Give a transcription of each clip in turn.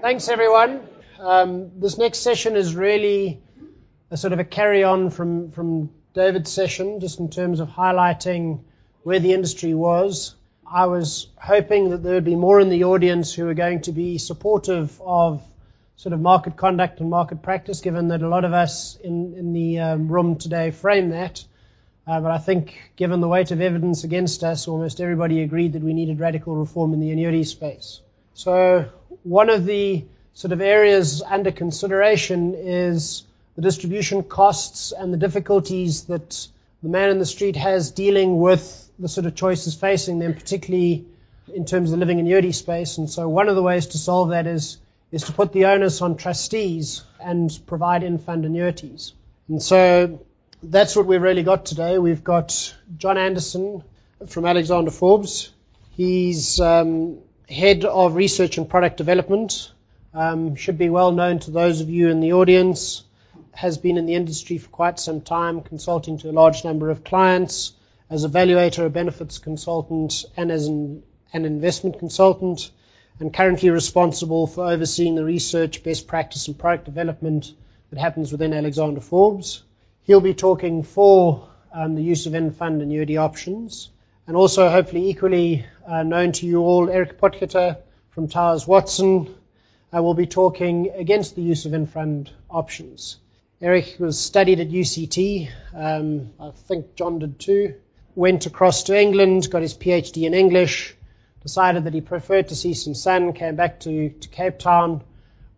Thanks, everyone. Um, this next session is really a sort of a carry on from, from David's session, just in terms of highlighting where the industry was. I was hoping that there would be more in the audience who are going to be supportive of sort of market conduct and market practice, given that a lot of us in, in the um, room today frame that. Uh, but I think, given the weight of evidence against us, almost everybody agreed that we needed radical reform in the annuity space. So, one of the sort of areas under consideration is the distribution costs and the difficulties that the man in the street has dealing with the sort of choices facing them, particularly in terms of living annuity space. And so, one of the ways to solve that is is to put the onus on trustees and provide in-fund annuities. And so that's what we've really got today. We've got John Anderson from Alexander Forbes. He's um, head of research and product development. Um, should be well known to those of you in the audience. Has been in the industry for quite some time, consulting to a large number of clients as a valuator, a benefits consultant, and as an, an investment consultant and currently responsible for overseeing the research, best practice, and product development that happens within Alexander Forbes. He'll be talking for um, the use of in fund annuity options, and also hopefully equally uh, known to you all, Erich Potgieter from Towers Watson uh, will be talking against the use of in-fund options. Erich was studied at UCT. Um, I think John did too. Went across to England, got his PhD in English, decided that he preferred to see some sun, came back to, to Cape Town,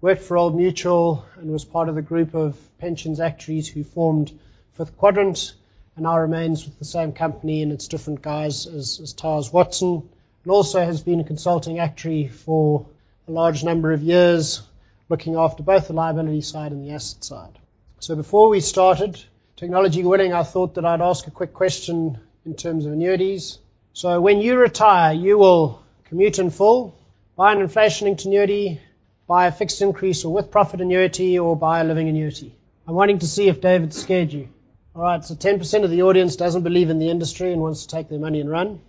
worked for Old Mutual, and was part of the group of pensions actuaries who formed Fifth Quadrant, and now remains with the same company in its different guise as, as Towers Watson, and also has been a consulting actuary for a large number of years, looking after both the liability side and the asset side. So before we started, technology willing, I thought that I'd ask a quick question in terms of annuities. So when you retire, you will commute in full, buy an inflation linked annuity, buy a fixed increase or with profit annuity, or buy a living annuity. I'm wanting to see if David scared you. All right, so 10% of the audience doesn't believe in the industry and wants to take their money and run.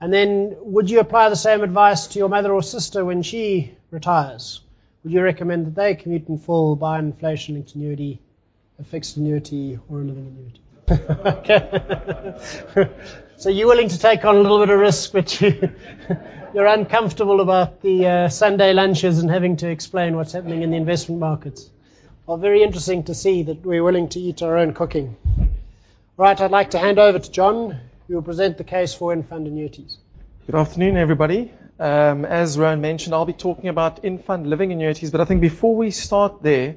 And then, would you apply the same advice to your mother or sister when she retires? Would you recommend that they commute in full, buy an inflation linked annuity, a fixed annuity, or a living annuity? okay. so you're willing to take on a little bit of risk, but you, you're uncomfortable about the uh, Sunday lunches and having to explain what's happening in the investment markets. Very interesting to see that we're willing to eat our own cooking. Right, I'd like to hand over to John, who will present the case for in-fund annuities. Good afternoon, everybody. Um, as Rowan mentioned, I'll be talking about in-fund living annuities, but I think before we start there,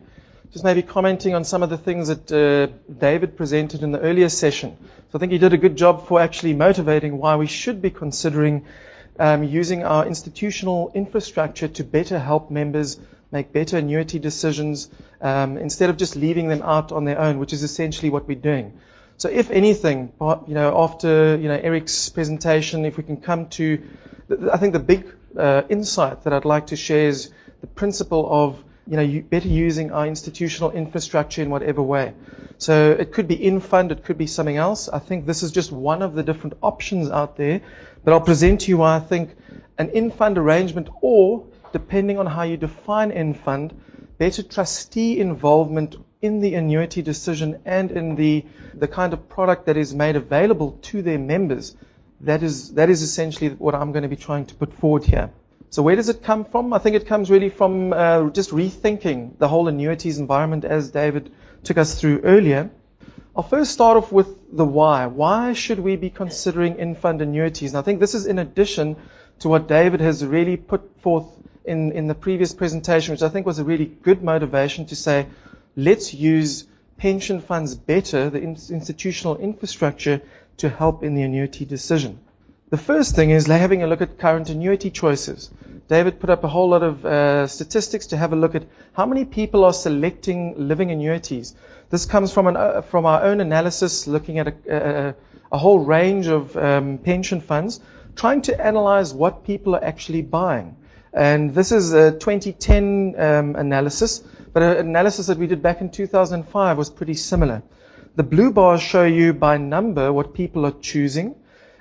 just maybe commenting on some of the things that uh, David presented in the earlier session. So I think he did a good job for actually motivating why we should be considering um, using our institutional infrastructure to better help members make better annuity decisions um, instead of just leaving them out on their own, which is essentially what we're doing. So if anything, you know, after you know Erich's presentation, if we can come to, I think the big uh, insight that I'd like to share is the principle of you know, better using our institutional infrastructure in whatever way. So it could be in fund, it could be something else. I think this is just one of the different options out there. But I'll present to you why I think an in fund arrangement or, depending on how you define in fund, better trustee involvement in the annuity decision and in the, the kind of product that is made available to their members. That is, that is essentially what I'm going to be trying to put forward here. So where does it come from? I think it comes really from uh, just rethinking the whole annuities environment as David took us through earlier. I'll first start off with the why. Why should we be considering in-fund annuities? And I think this is in addition to what David has really put forth in, in the previous presentation, which I think was a really good motivation to say, let's use pension funds better, the institutional infrastructure, to help in the annuity decision. The first thing is having a look at current annuity choices. David put up a whole lot of uh, statistics to have a look at how many people are selecting living annuities. This comes from, an, uh, from our own analysis, looking at a, a, a whole range of um, pension funds, trying to analyze what people are actually buying. And this is a 2010 um, analysis, but an analysis that we did back in 2005 was pretty similar. The blue bars show you by number what people are choosing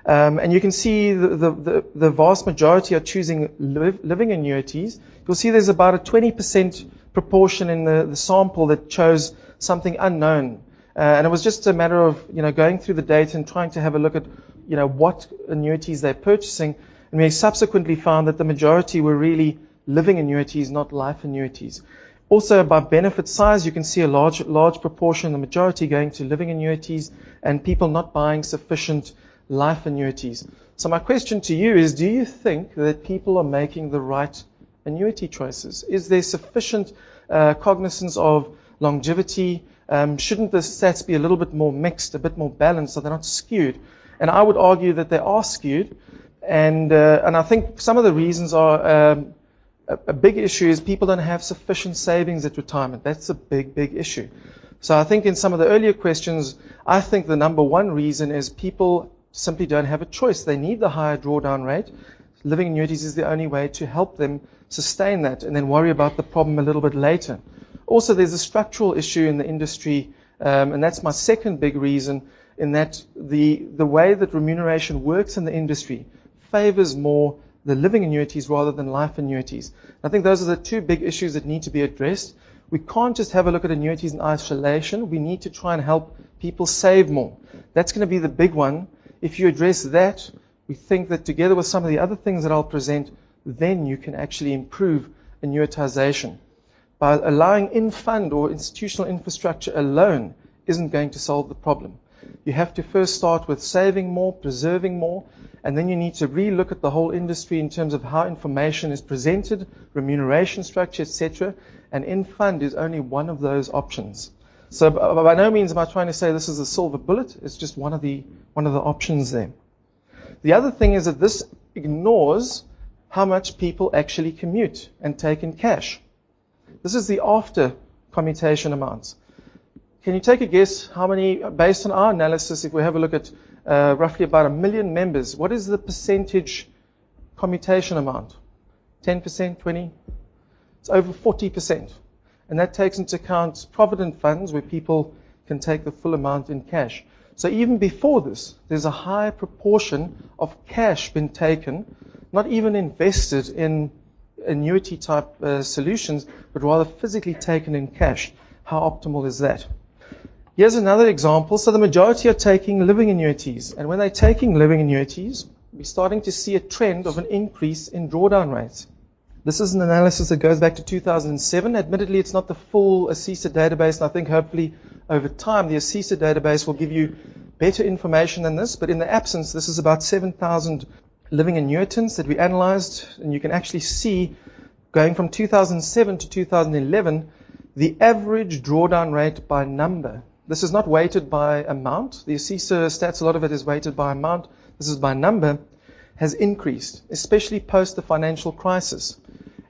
Um, and you can see the, the, the, vast majority are choosing live, living annuities. You'll see there's about a 20% proportion in the, the sample that chose something unknown. Uh, and it was just a matter of, you know, going through the data and trying to have a look at, you know, what annuities they're purchasing. And we subsequently found that the majority were really living annuities, not life annuities. Also, by benefit size, you can see a large, large proportion, the majority going to living annuities and people not buying sufficient life annuities. So my question to you is, do you think that people are making the right annuity choices? Is there sufficient uh, cognizance of longevity? Um, shouldn't the stats be a little bit more mixed, a bit more balanced, so they're not skewed? And I would argue that they are skewed. And, uh, and I think some of the reasons are um, a, a big issue is people don't have sufficient savings at retirement. That's a big, big issue. So I think in some of the earlier questions, I think the number one reason is people simply don't have a choice. They need the higher drawdown rate. Living annuities is the only way to help them sustain that and then worry about the problem a little bit later. Also, there's a structural issue in the industry, um, and that's my second big reason, in that the, the way that remuneration works in the industry favors more the living annuities rather than life annuities. I think those are the two big issues that need to be addressed. We can't just have a look at annuities in isolation. We need to try and help people save more. That's going to be the big one. If you address that, we think that together with some of the other things that I'll present, then you can actually improve annuitization. By allowing in fund or institutional infrastructure alone isn't going to solve the problem. You have to first start with saving more, preserving more, and then you need to relook at the whole industry in terms of how information is presented, remuneration structure, etc. And in fund is only one of those options. So by no means am I trying to say this is a silver bullet. It's just one of the one of the options there. The other thing is that this ignores how much people actually commute and take in cash. This is the after commutation amounts. Can you take a guess how many, based on our analysis, if we have a look at uh, roughly about a million members, what is the percentage commutation amount? 10%, 20? It's over 40%. And that takes into account provident funds where people can take the full amount in cash. So even before this, there's a high proportion of cash being taken, not even invested in annuity type uh, solutions, but rather physically taken in cash. How optimal is that? Here's another example. So the majority are taking living annuities. And when they're taking living annuities, we're starting to see a trend of an increase in drawdown rates. This is an analysis that goes back to 2007. Admittedly, it's not the full ASISA database, and I think hopefully over time the ASISA database will give you better information than this. But in the absence, this is about 7,000 living annuitants that we analyzed, and you can actually see going from 2007 to 2011 the average drawdown rate by number this is not weighted by amount. The ASISA stats, a lot of it is weighted by amount. This is by number, has increased, especially post the financial crisis.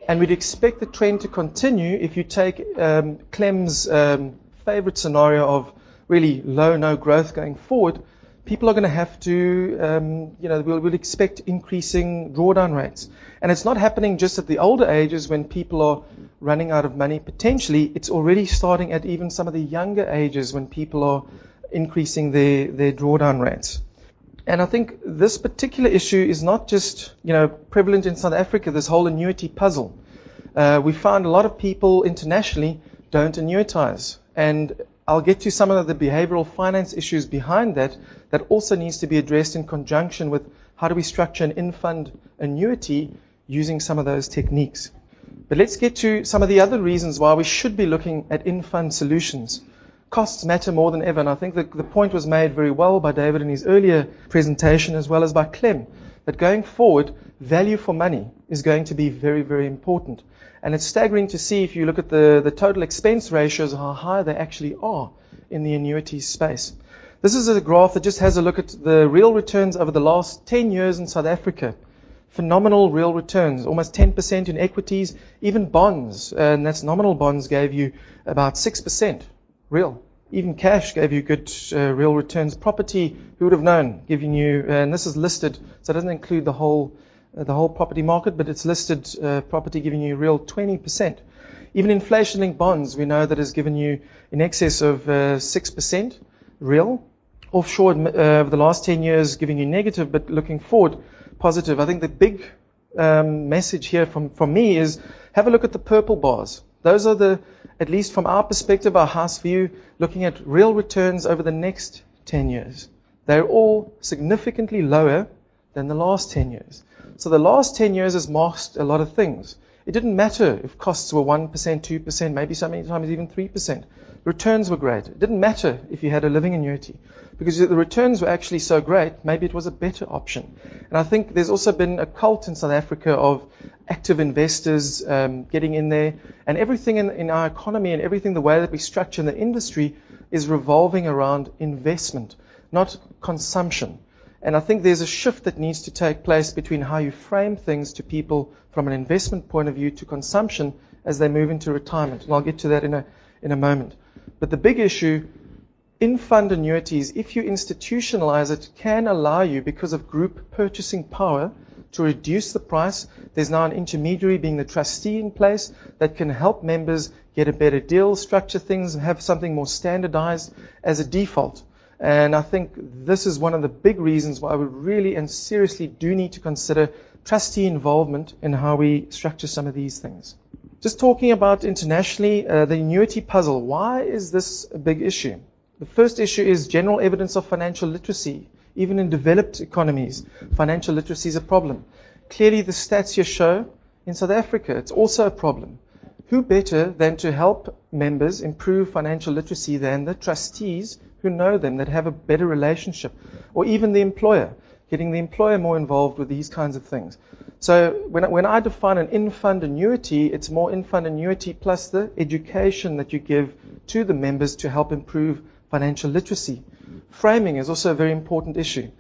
And we'd expect the trend to continue if you take um, Clem's um, favorite scenario of really low, no growth going forward. People are going to have to, um, you know, we'll, we'll expect increasing drawdown rates. And it's not happening just at the older ages when people are running out of money. Potentially, it's already starting at even some of the younger ages when people are increasing their, their drawdown rates. And I think this particular issue is not just, you know, prevalent in South Africa, this whole annuity puzzle. Uh, we found a lot of people internationally don't annuitize. And I'll get to some of the behavioral finance issues behind that that also needs to be addressed in conjunction with how do we structure an in-fund annuity using some of those techniques. But let's get to some of the other reasons why we should be looking at in-fund solutions. Costs matter more than ever, and I think that the point was made very well by David in his earlier presentation as well as by Clem, that going forward, value for money is going to be very, very important. And it's staggering to see if you look at the, the total expense ratios, how high they actually are in the annuities space. This is a graph that just has a look at the real returns over the last 10 years in South Africa phenomenal real returns, almost 10% in equities, even bonds, and that's nominal bonds gave you about 6% real. Even cash gave you good uh, real returns. Property, who would have known, giving you, and this is listed, so it doesn't include the whole, the whole property market, but it's listed uh, property giving you a real 20%. Even inflation-linked bonds, we know that has given you in excess of 6% uh, real offshore uh, over the last 10 years giving you negative, but looking forward, positive. I think the big um, message here from, from me is have a look at the purple bars. Those are the, at least from our perspective, our house view, looking at real returns over the next 10 years. They're all significantly lower than the last 10 years. So the last 10 years has masked a lot of things. It didn't matter if costs were 1%, 2%, maybe sometimes even 3%. Returns were great. It didn't matter if you had a living annuity because the returns were actually so great, maybe it was a better option. And I think there's also been a cult in South Africa of active investors um, getting in there, and everything in, in our economy and everything the way that we structure in the industry is revolving around investment, not consumption. And I think there's a shift that needs to take place between how you frame things to people from an investment point of view to consumption as they move into retirement. And I'll get to that in a, in a moment. But the big issue in fund annuities, if you institutionalize it, can allow you, because of group purchasing power, to reduce the price. There's now an intermediary being the trustee in place that can help members get a better deal, structure things, and have something more standardized as a default. And I think this is one of the big reasons why we really and seriously do need to consider trustee involvement in how we structure some of these things. Just talking about internationally, uh, the annuity puzzle. Why is this a big issue? The first issue is general evidence of financial literacy. Even in developed economies, financial literacy is a problem. Clearly, the stats here show in South Africa, it's also a problem. Who better than to help members improve financial literacy than the trustees who know them, that have a better relationship, or even the employer, getting the employer more involved with these kinds of things. So when, when I define an in-fund annuity, it's more in-fund annuity plus the education that you give to the members to help improve financial literacy. Framing is also a very important issue.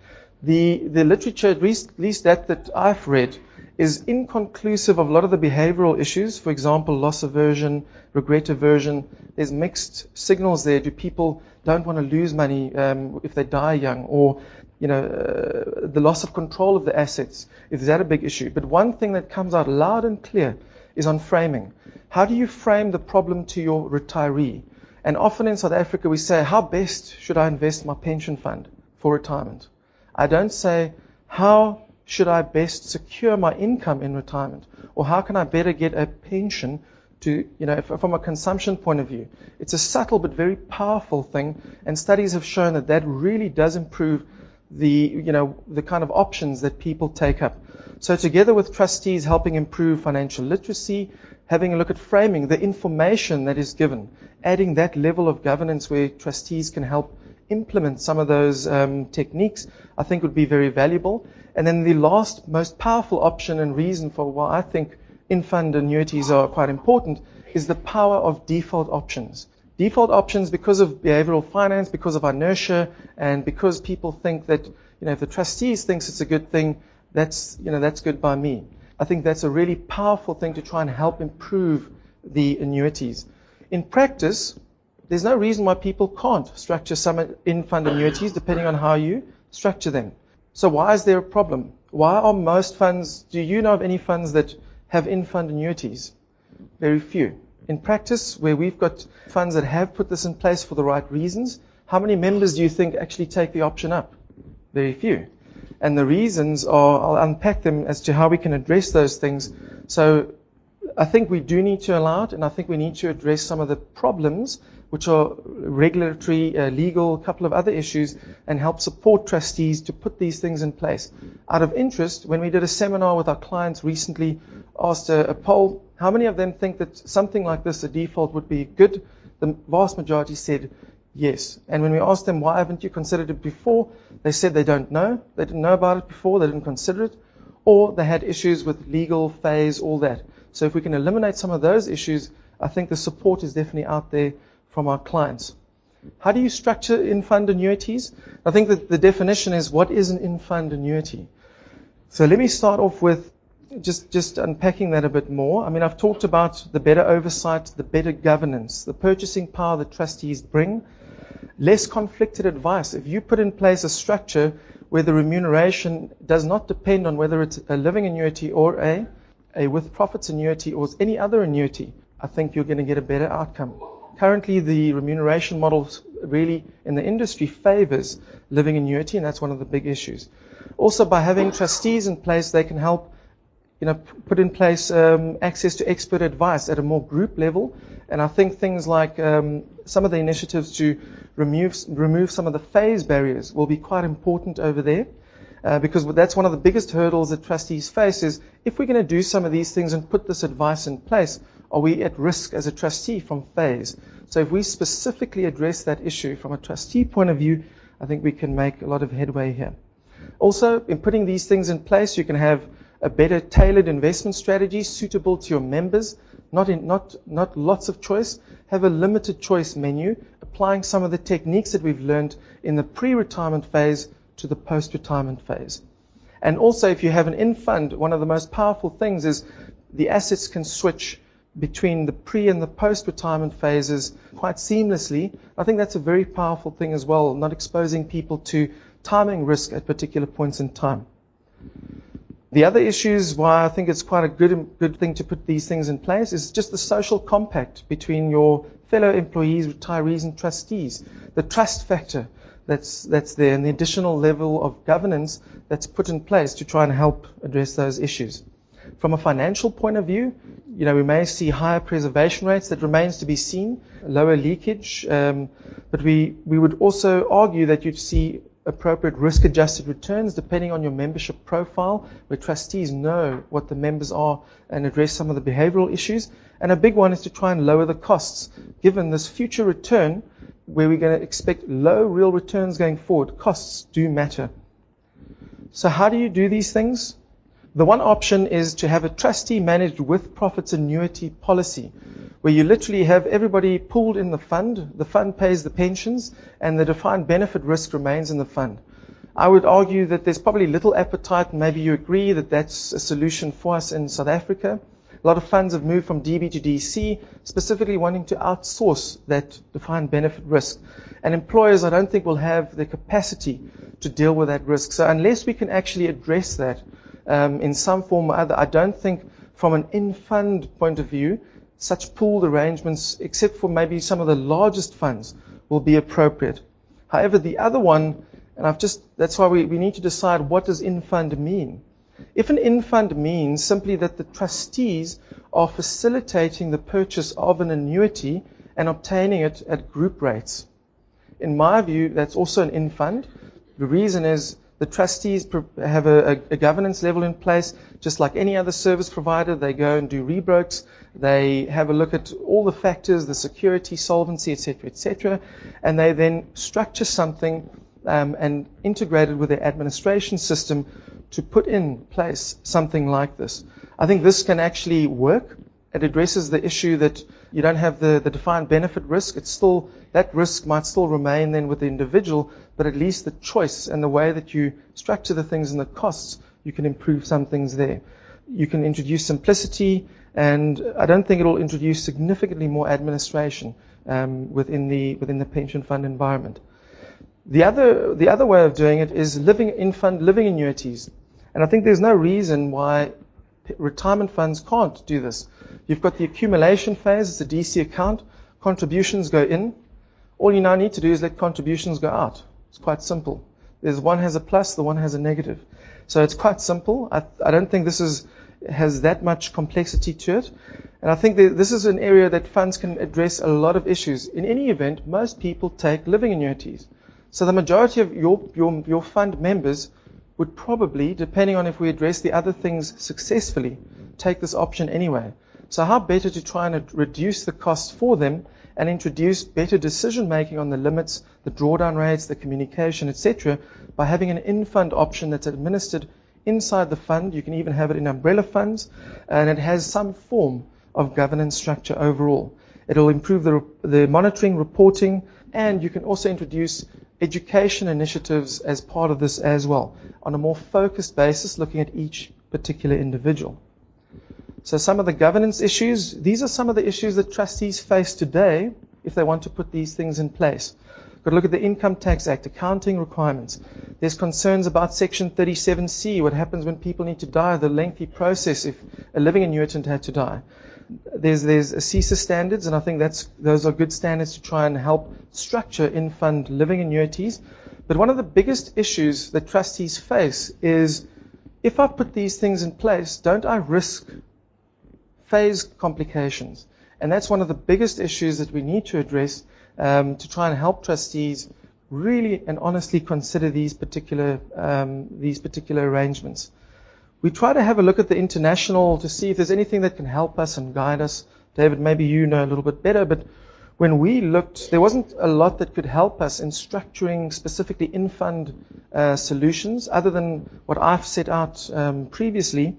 The, the literature, at least, at least that that I've read, is inconclusive of a lot of the behavioral issues. For example, loss aversion, regret aversion. There's mixed signals there. Do people don't want to lose money um, if they die young, or you know, uh, the loss of control of the assets? Is that a big issue? But one thing that comes out loud and clear is on framing. How do you frame the problem to your retiree? And often in South Africa, we say, how best should I invest my pension fund for retirement? I don't say, how should I best secure my income in retirement? Or how can I better get a pension to, you know, from a consumption point of view? It's a subtle but very powerful thing, and studies have shown that that really does improve the, you know, the kind of options that people take up. So together with trustees helping improve financial literacy, having a look at framing, the information that is given, adding that level of governance where trustees can help implement some of those um, techniques, I think would be very valuable. And then the last most powerful option and reason for why I think in-fund annuities are quite important is the power of default options. Default options because of behavioral finance, because of inertia, and because people think that, you know, if the trustees thinks it's a good thing, that's, you know, that's good by me. I think that's a really powerful thing to try and help improve the annuities. In practice, there's no reason why people can't structure some in-fund annuities depending on how you structure them. So why is there a problem? Why are most funds, do you know of any funds that have in-fund annuities? Very few. In practice, where we've got funds that have put this in place for the right reasons, how many members do you think actually take the option up? Very few. And the reasons are, I'll unpack them as to how we can address those things. So I think we do need to allow it, and I think we need to address some of the problems which are regulatory, uh, legal, a couple of other issues, and help support trustees to put these things in place. Out of interest, when we did a seminar with our clients recently, asked a, a poll, how many of them think that something like this, a default, would be good? The vast majority said yes. And when we asked them, why haven't you considered it before? They said they don't know. They didn't know about it before. They didn't consider it. Or they had issues with legal FAIS, all that. So if we can eliminate some of those issues, I think the support is definitely out there from our clients. How do you structure in-fund annuities? I think that the definition is what is an in-fund annuity? So let me start off with just, just unpacking that a bit more. I mean, I've talked about the better oversight, the better governance, the purchasing power that trustees bring, less conflicted advice. If you put in place a structure where the remuneration does not depend on whether it's a living annuity or a, a with profits annuity or any other annuity, I think you're going to get a better outcome. Currently, the remuneration model really in the industry favors living annuity, and that's one of the big issues. Also, by having trustees in place, they can help you know, put in place um, access to expert advice at a more group level. And I think things like um, some of the initiatives to remove, remove some of the FAIS barriers will be quite important over there. Uh, because that's one of the biggest hurdles that trustees face is if we're going to do some of these things and put this advice in place, are we at risk as a trustee from FAIS? So if we specifically address that issue from a trustee point of view, I think we can make a lot of headway here. Also, in putting these things in place, you can have a better tailored investment strategy suitable to your members, not, in, not, not lots of choice. Have a limited choice menu, applying some of the techniques that we've learned in the pre-retirement phase to the post-retirement phase. And also, if you have an in fund, one of the most powerful things is the assets can switch between the pre and the post retirement phases quite seamlessly. I think that's a very powerful thing as well, not exposing people to timing risk at particular points in time. The other issues why I think it's quite a good, good thing to put these things in place is just the social compact between your fellow employees, retirees, and trustees. The trust factor that's, that's there and the additional level of governance that's put in place to try and help address those issues. From a financial point of view, you know, we may see higher preservation rates. That remains to be seen, lower leakage. Um, but we, we would also argue that you'd see appropriate risk-adjusted returns depending on your membership profile, where trustees know what the members are and address some of the behavioral issues. And a big one is to try and lower the costs. Given this future return, where we're going to expect low real returns going forward, costs do matter. So how do you do these things? The one option is to have a trustee managed with profits annuity policy, where you literally have everybody pooled in the fund, the fund pays the pensions, and the defined benefit risk remains in the fund. I would argue that there's probably little appetite, maybe you agree that that's a solution for us in South Africa. A lot of funds have moved from DB to DC, specifically wanting to outsource that defined benefit risk. And employers, I don't think, will have the capacity to deal with that risk. So unless we can actually address that um, in some form or other, I don't think, from an in-fund point of view, such pooled arrangements, except for maybe some of the largest funds, will be appropriate. However, the other one, and I've just, that's why we, we need to decide what does in-fund mean. If an in-fund means simply that the trustees are facilitating the purchase of an annuity and obtaining it at group rates, in my view, that's also an in-fund. The reason is the trustees have a, a, governance level in place, just like any other service provider. They go and do rebrokes. They have a look at all the factors, the security, solvency, etc., etc., and they then structure something um, and integrated with their administration system to put in place something like this. I think this can actually work. It addresses the issue that you don't have the, the defined benefit risk. It's still, that risk might still remain then with the individual, but at least the choice and the way that you structure the things and the costs, you can improve some things there. You can introduce simplicity, and I don't think it will introduce significantly more administration um, within the within the pension fund environment. The other, the other way of doing it is living in fund living annuities. And I think there's no reason why retirement funds can't do this. You've got the accumulation phase, it's a DC account, contributions go in. All you now need to do is let contributions go out. It's quite simple. There's one has a plus, the one has a negative. So it's quite simple. I, I don't think this is, has that much complexity to it. And I think this is an area that funds can address a lot of issues. In any event, most people take living annuities. So the majority of your, your, your fund members would probably, depending on if we address the other things successfully, take this option anyway. So how better to try and reduce the cost for them and introduce better decision making on the limits, the drawdown rates, the communication, etc., by having an in-fund option that's administered inside the fund. You can even have it in umbrella funds, and it has some form of governance structure overall. It'll improve the, the monitoring, reporting, and you can also introduce education initiatives as part of this as well, on a more focused basis, looking at each particular individual. So some of the governance issues, these are some of the issues that trustees face today if they want to put these things in place. Got to look at the Income Tax Act, accounting requirements. There's concerns about Section 37C, what happens when people need to die, the lengthy process if a living annuitant had to die. There's there's ASISA standards, and I think that's those are good standards to try and help structure in fund living annuities. But one of the biggest issues that trustees face is if I put these things in place, don't I risk FAIS complications? And that's one of the biggest issues that we need to address um, to try and help trustees really and honestly consider these particular um, these particular arrangements. We try to have a look at the international to see if there's anything that can help us and guide us. David, maybe you know a little bit better, but when we looked, there wasn't a lot that could help us in structuring specifically in fund uh, solutions other than what I've set out um, previously.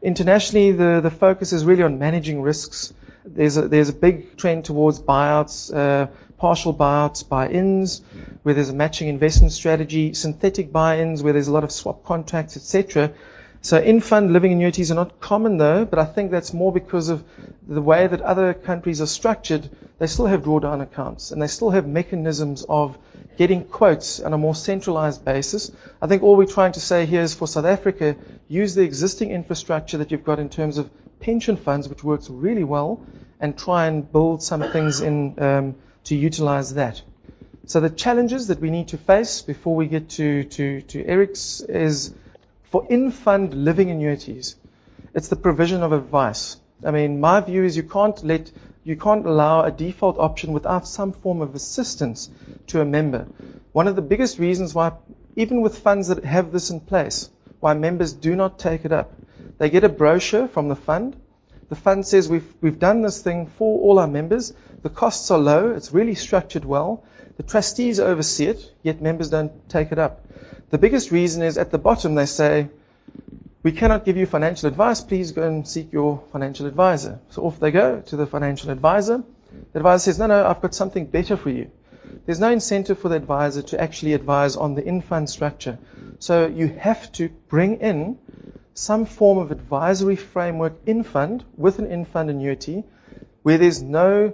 Internationally, the, the focus is really on managing risks. There's a, there's a big trend towards buyouts, uh, partial buyouts, buy-ins, where there's a matching investment strategy, synthetic buy-ins, where there's a lot of swap contracts, etc. So in-fund living annuities are not common though, but I think that's more because of the way that other countries are structured. They still have drawdown accounts and they still have mechanisms of getting quotes on a more centralized basis. I think all we're trying to say here is for South Africa, use the existing infrastructure that you've got in terms of pension funds, which works really well, and try and build some things in um, to utilize that. So the challenges that we need to face before we get to, to, to Erich's is for in-fund living annuities, it's the provision of advice. I mean, my view is you can't let you can't allow a default option without some form of assistance to a member. One of the biggest reasons why, even with funds that have this in place, why members do not take it up. They get a brochure from the fund. The fund says we've, we've done this thing for all our members. The costs are low. It's really structured well. The trustees oversee it, yet members don't take it up. The biggest reason is at the bottom they say, we cannot give you financial advice. Please go and seek your financial advisor. So off they go to the financial advisor. The advisor says, no, no, I've got something better for you. There's no incentive for the advisor to actually advise on the in-fund structure. So you have to bring in some form of advisory framework in-fund with an in-fund annuity where there's no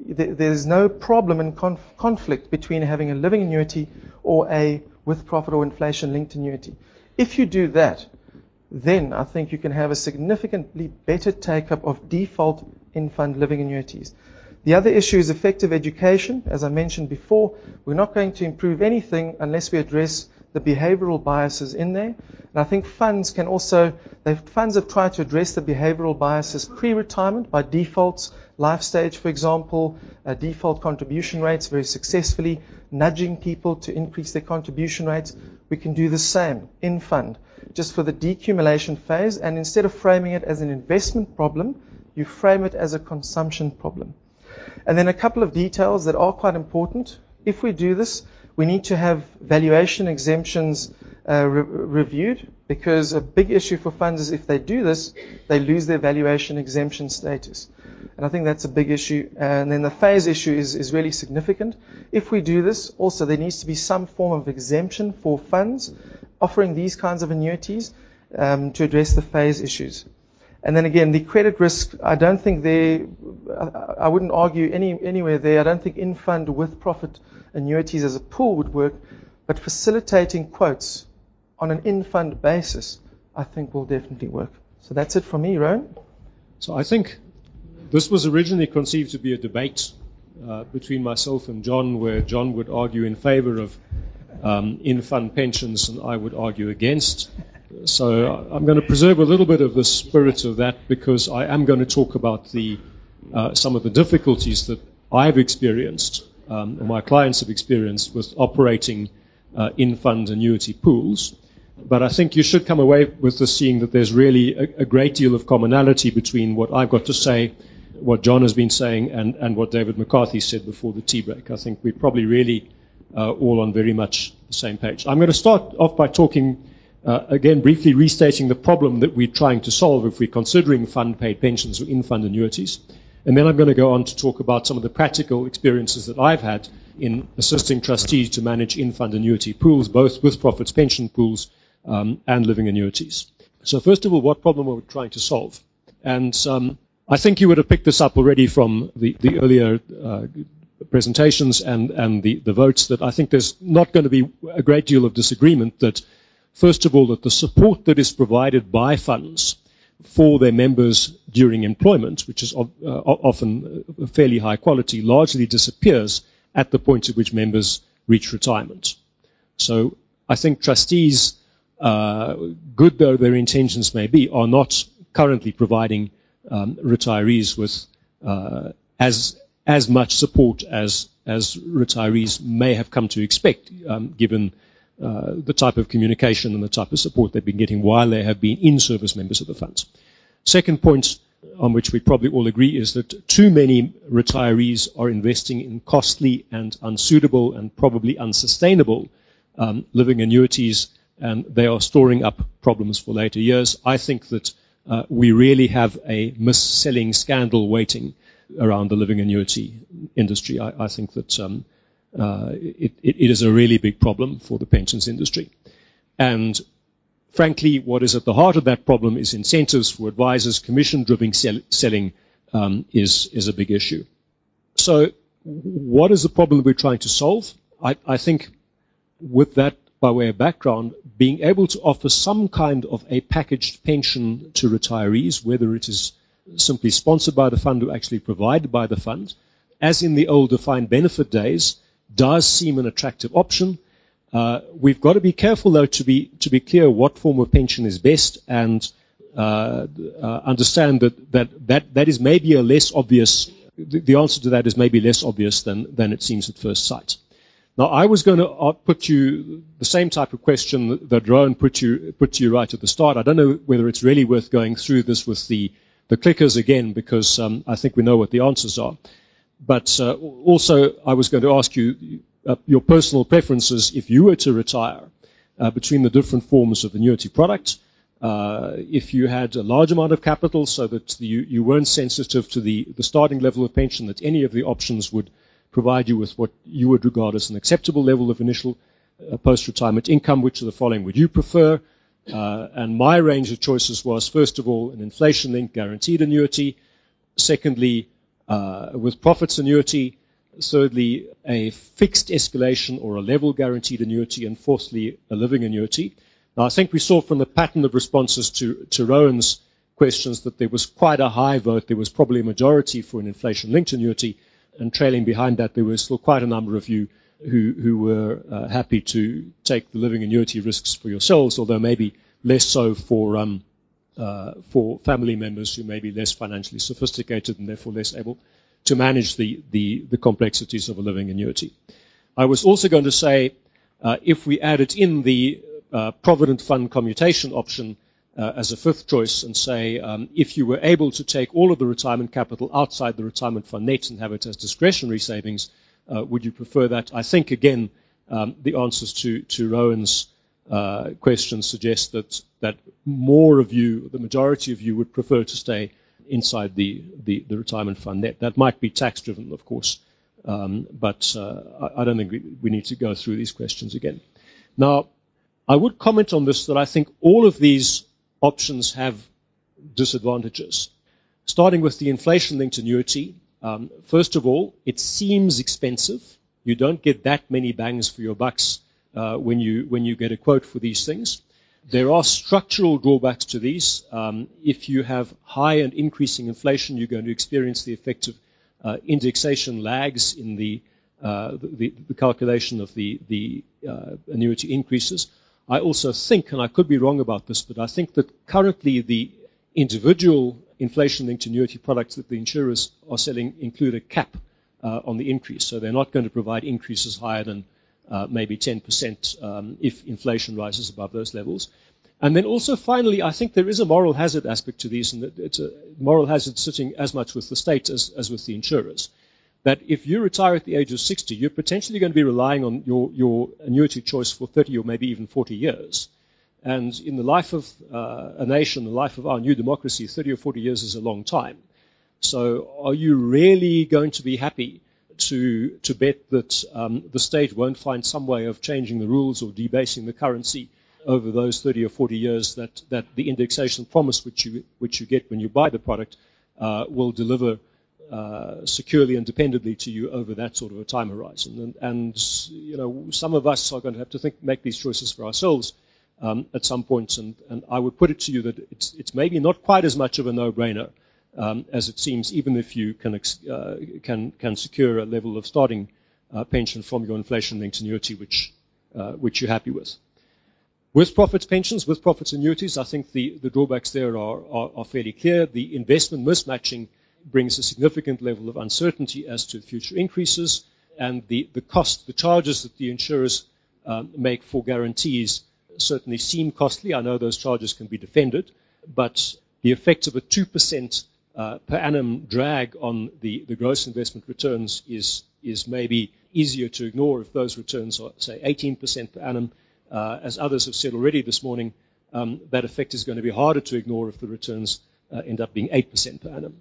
there's no problem and conf- conflict between having a living annuity or a with profit or inflation linked annuity. If you do that, then I think you can have a significantly better take up of default in fund living annuities. The other issue is effective education. As I mentioned before, we're not going to improve anything unless we address the behavioral biases in there. And I think funds can also, funds have tried to address the behavioral biases pre-retirement by defaults, life stage, for example, uh, default contribution rates very successfully, nudging people to increase their contribution rates. We can do the same in fund, just for the decumulation phase. And instead of framing it as an investment problem, you frame it as a consumption problem. And then a couple of details that are quite important. If we do this, we need to have valuation exemptions uh, re- reviewed because a big issue for funds is if they do this, they lose their valuation exemption status. And I think that's a big issue. And then the FAIS issue is, is really significant. If we do this, also there needs to be some form of exemption for funds offering these kinds of annuities um, to address the FAIS issues. And then again, the credit risk, I don't think there, I wouldn't argue any, anywhere there. I don't think in fund with profit annuities as a pool would work, but facilitating quotes on an in fund basis, I think will definitely work. So that's it from me, Rowan. So I think this was originally conceived to be a debate uh, between myself and John, where John would argue in favor of um, in fund pensions and I would argue against. So I'm going to preserve a little bit of the spirit of that because I am going to talk about the, uh, some of the difficulties that I've experienced, um, or my clients have experienced, with operating uh, in fund annuity pools. But I think you should come away with this seeing that there's really a, a great deal of commonality between what I've got to say what John has been saying and, and what David McCarthy said before the tea break. I think we're probably really uh, all on very much the same page. I'm going to start off by talking, uh, again, briefly restating the problem that we're trying to solve if we're considering fund paid pensions or in fund annuities. And then I'm going to go on to talk about some of the practical experiences that I've had in assisting trustees to manage in fund annuity pools, both with profits pension pools um, and living annuities. So, first of all, what problem are we trying to solve? And um, I think you would have picked this up already from the, the earlier uh, presentations and, and the, the votes that I think there's not going to be a great deal of disagreement that, first of all, that the support that is provided by funds for their members during employment, which is uh, often fairly high quality, largely disappears at the point at which members reach retirement. So I think trustees, uh, good though their intentions may be, are not currently providing um, retirees with uh, as as much support as as retirees may have come to expect, um, given uh, the type of communication and the type of support they've been getting while they have been in service members of the funds. Second point on which we probably all agree is that too many retirees are investing in costly and unsuitable and probably unsustainable um, living annuities, and they are storing up problems for later years. I think that uh, we really have a mis-selling scandal waiting around the living annuity industry. I, I think that um, uh, it, it is a really big problem for the pensions industry. And frankly, what is at the heart of that problem is incentives for advisors. Commission-driven sell- selling um, is, is a big issue. So what is the problem we're trying to solve? I, I think with that by way of background, being able to offer some kind of a packaged pension to retirees, whether it is simply sponsored by the fund or actually provided by the fund, as in the old defined benefit days, does seem an attractive option. Uh, we've got to be careful, though, to be to be clear what form of pension is best, and uh, uh, understand that, that that that is maybe a less obvious. The, answer to that is maybe less obvious than than it seems at first sight. Now, I was going to uh, put you the same type of question that Rowan put you put to you right at the start. I don't know whether it's really worth going through this with the the clickers again because um, I think we know what the answers are. But uh, also, I was going to ask you uh, your personal preferences if you were to retire uh, between the different forms of annuity product. Uh, if you had a large amount of capital so that you, you weren't sensitive to the, the starting level of pension, that any of the options would provide you with what you would regard as an acceptable level of initial uh, post-retirement income, which of the following would you prefer? Uh, and my range of choices was, first of all, an inflation-linked guaranteed annuity. Secondly, uh, with profits annuity. Thirdly, a fixed escalation or a level guaranteed annuity. And fourthly, a living annuity. Now, I think we saw from the pattern of responses to, to Rowan's questions that there was quite a high vote. There was probably a majority for an inflation linked annuity. And trailing behind that, there were still quite a number of you who, who were uh, happy to take the living annuity risks for yourselves, although maybe less so for um, uh, for family members who may be less financially sophisticated and therefore less able to manage the, the, the complexities of a living annuity. I was also going to say uh, if we added in the uh, provident fund commutation option uh, as a fifth choice and say um, if you were able to take all of the retirement capital outside the retirement fund net and have it as discretionary savings, uh, would you prefer that? I think, again, um, the answers to, to Rowan's uh, questions suggest that, that more of you, the majority of you, would prefer to stay inside the, the, the retirement fund net. That might be tax driven, of course, um, but uh, I, I, don't think we, we, need to go through these questions again. Now, I would comment on this that I think all of these options have disadvantages. Starting with the inflation linked annuity, um, first of all, it seems expensive. You don't get that many bangs for your bucks uh, when you when you get a quote for these things. There are structural drawbacks to these. Um, if you have high and increasing inflation, you're going to experience the effect of uh, indexation lags in the, uh, the, the, calculation of the, the uh, annuity increases. I also think, and I could be wrong about this, but I think that currently the individual inflation-linked annuity products that the insurers are selling include a cap uh, on the increase. So they're not going to provide increases higher than uh, maybe 10% um, if inflation rises above those levels. And then also, finally, I think there is a moral hazard aspect to these, and it's a moral hazard sitting as much with the state as, as with the insurers. That if you retire at the age of 60, you're potentially going to be relying on your, your annuity choice for 30 or maybe even 40 years. And in the life of uh, a nation, the life of our new democracy, 30 or 40 years is a long time. So are you really going to be happy to, to bet that um, the state won't find some way of changing the rules or debasing the currency over those 30 or 40 years that, that the indexation promise which you, which you get when you buy the product uh, will deliver uh, securely and dependably to you over that sort of a time horizon. And, and, you know, some of us are going to have to think, make these choices for ourselves um, at some points, and, and I would put it to you that it's, it's maybe not quite as much of a no-brainer um, as it seems, even if you can, uh, can, can secure a level of starting uh, pension from your inflation-linked annuity, which, uh, which you're happy with. With profits pensions, with profits annuities, I think the, the drawbacks there are, are, are fairly clear. The investment mismatching brings a significant level of uncertainty as to future increases, and the, the cost, the charges that the insurers um, make for guarantees certainly seem costly. I know those charges can be defended, but the effect of a 2% uh, per annum drag on the, the gross investment returns is, is maybe easier to ignore if those returns are, say, 18% per annum. Uh, as others have said already this morning, um, that effect is going to be harder to ignore if the returns uh, end up being 8% per annum.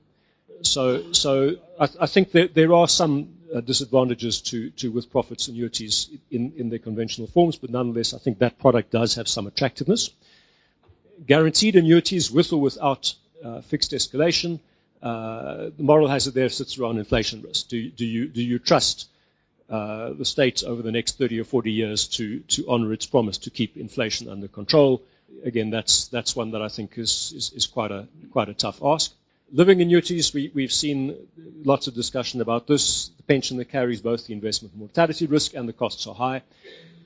So, so I, I think there are some uh, disadvantages to, to with profits annuities in, in their conventional forms, but nonetheless, I think that product does have some attractiveness. Guaranteed annuities with or without uh, fixed escalation, uh, the moral hazard there sits around inflation risk. Do, do, you, do you trust uh, the state over the next 30 or 40 years to, to honor its promise to keep inflation under control? Again, that's, that's one that I think is, is, is quite, a, quite a tough ask. Living annuities, we, we've seen lots of discussion about this. The pension that carries both the investment mortality risk and the costs are high.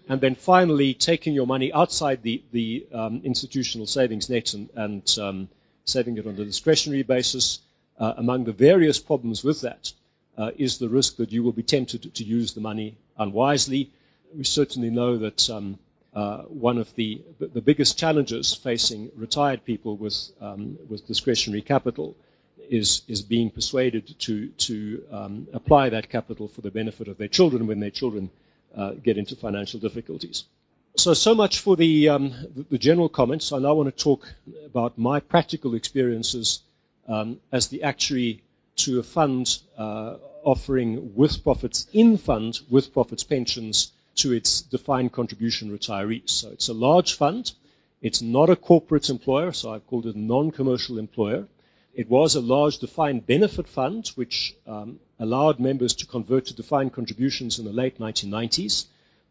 And then finally, taking your money outside the, the um, institutional savings net and, and um, saving it on a discretionary basis. Uh, among the various problems with that uh, is the risk that you will be tempted to, use the money unwisely. We certainly know that um, uh, one of the, the biggest challenges facing retired people with, um, with discretionary capital is, is being persuaded to, to um, apply that capital for the benefit of their children when their children uh, get into financial difficulties. So, so much for the, um, the, general comments. I now want to talk about my practical experiences um, as the actuary to a fund uh, offering with profits in fund with profits pensions to its defined contribution retirees. So it's a large fund. It's not a corporate employer, so I've called it a non-commercial employer. It was a large defined benefit fund, which um, allowed members to convert to defined contributions in the late 1990s.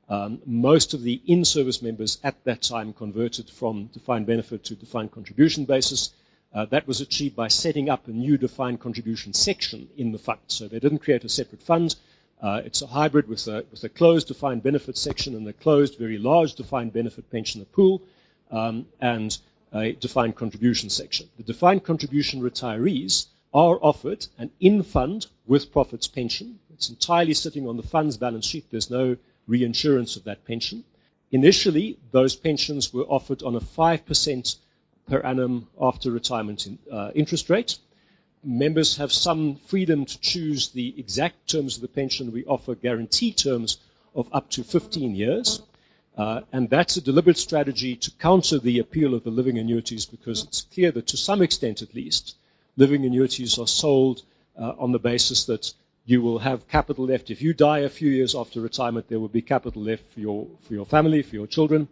Um, most of the in-service members at that time converted from defined benefit to defined contribution basis. Uh, that was achieved by setting up a new defined contribution section in the fund. So they didn't create a separate fund. Uh, it's a hybrid with a, with a closed defined benefit section and a closed, very large defined benefit pensioner pool. Um, and a defined contribution section. The defined contribution retirees are offered an in-fund with profits pension. It's entirely sitting on the fund's balance sheet. There's no reinsurance of that pension. Initially, those pensions were offered on a 5% per annum after retirement in, uh, interest rate. Members have some freedom to choose the exact terms of the pension. We offer guarantee terms of up to 15 years. Uh, and that's a deliberate strategy to counter the appeal of the living annuities because it's clear that to some extent at least, living annuities are sold uh, on the basis that you will have capital left. If you die a few years after retirement, there will be capital left for your, for your family, for your children.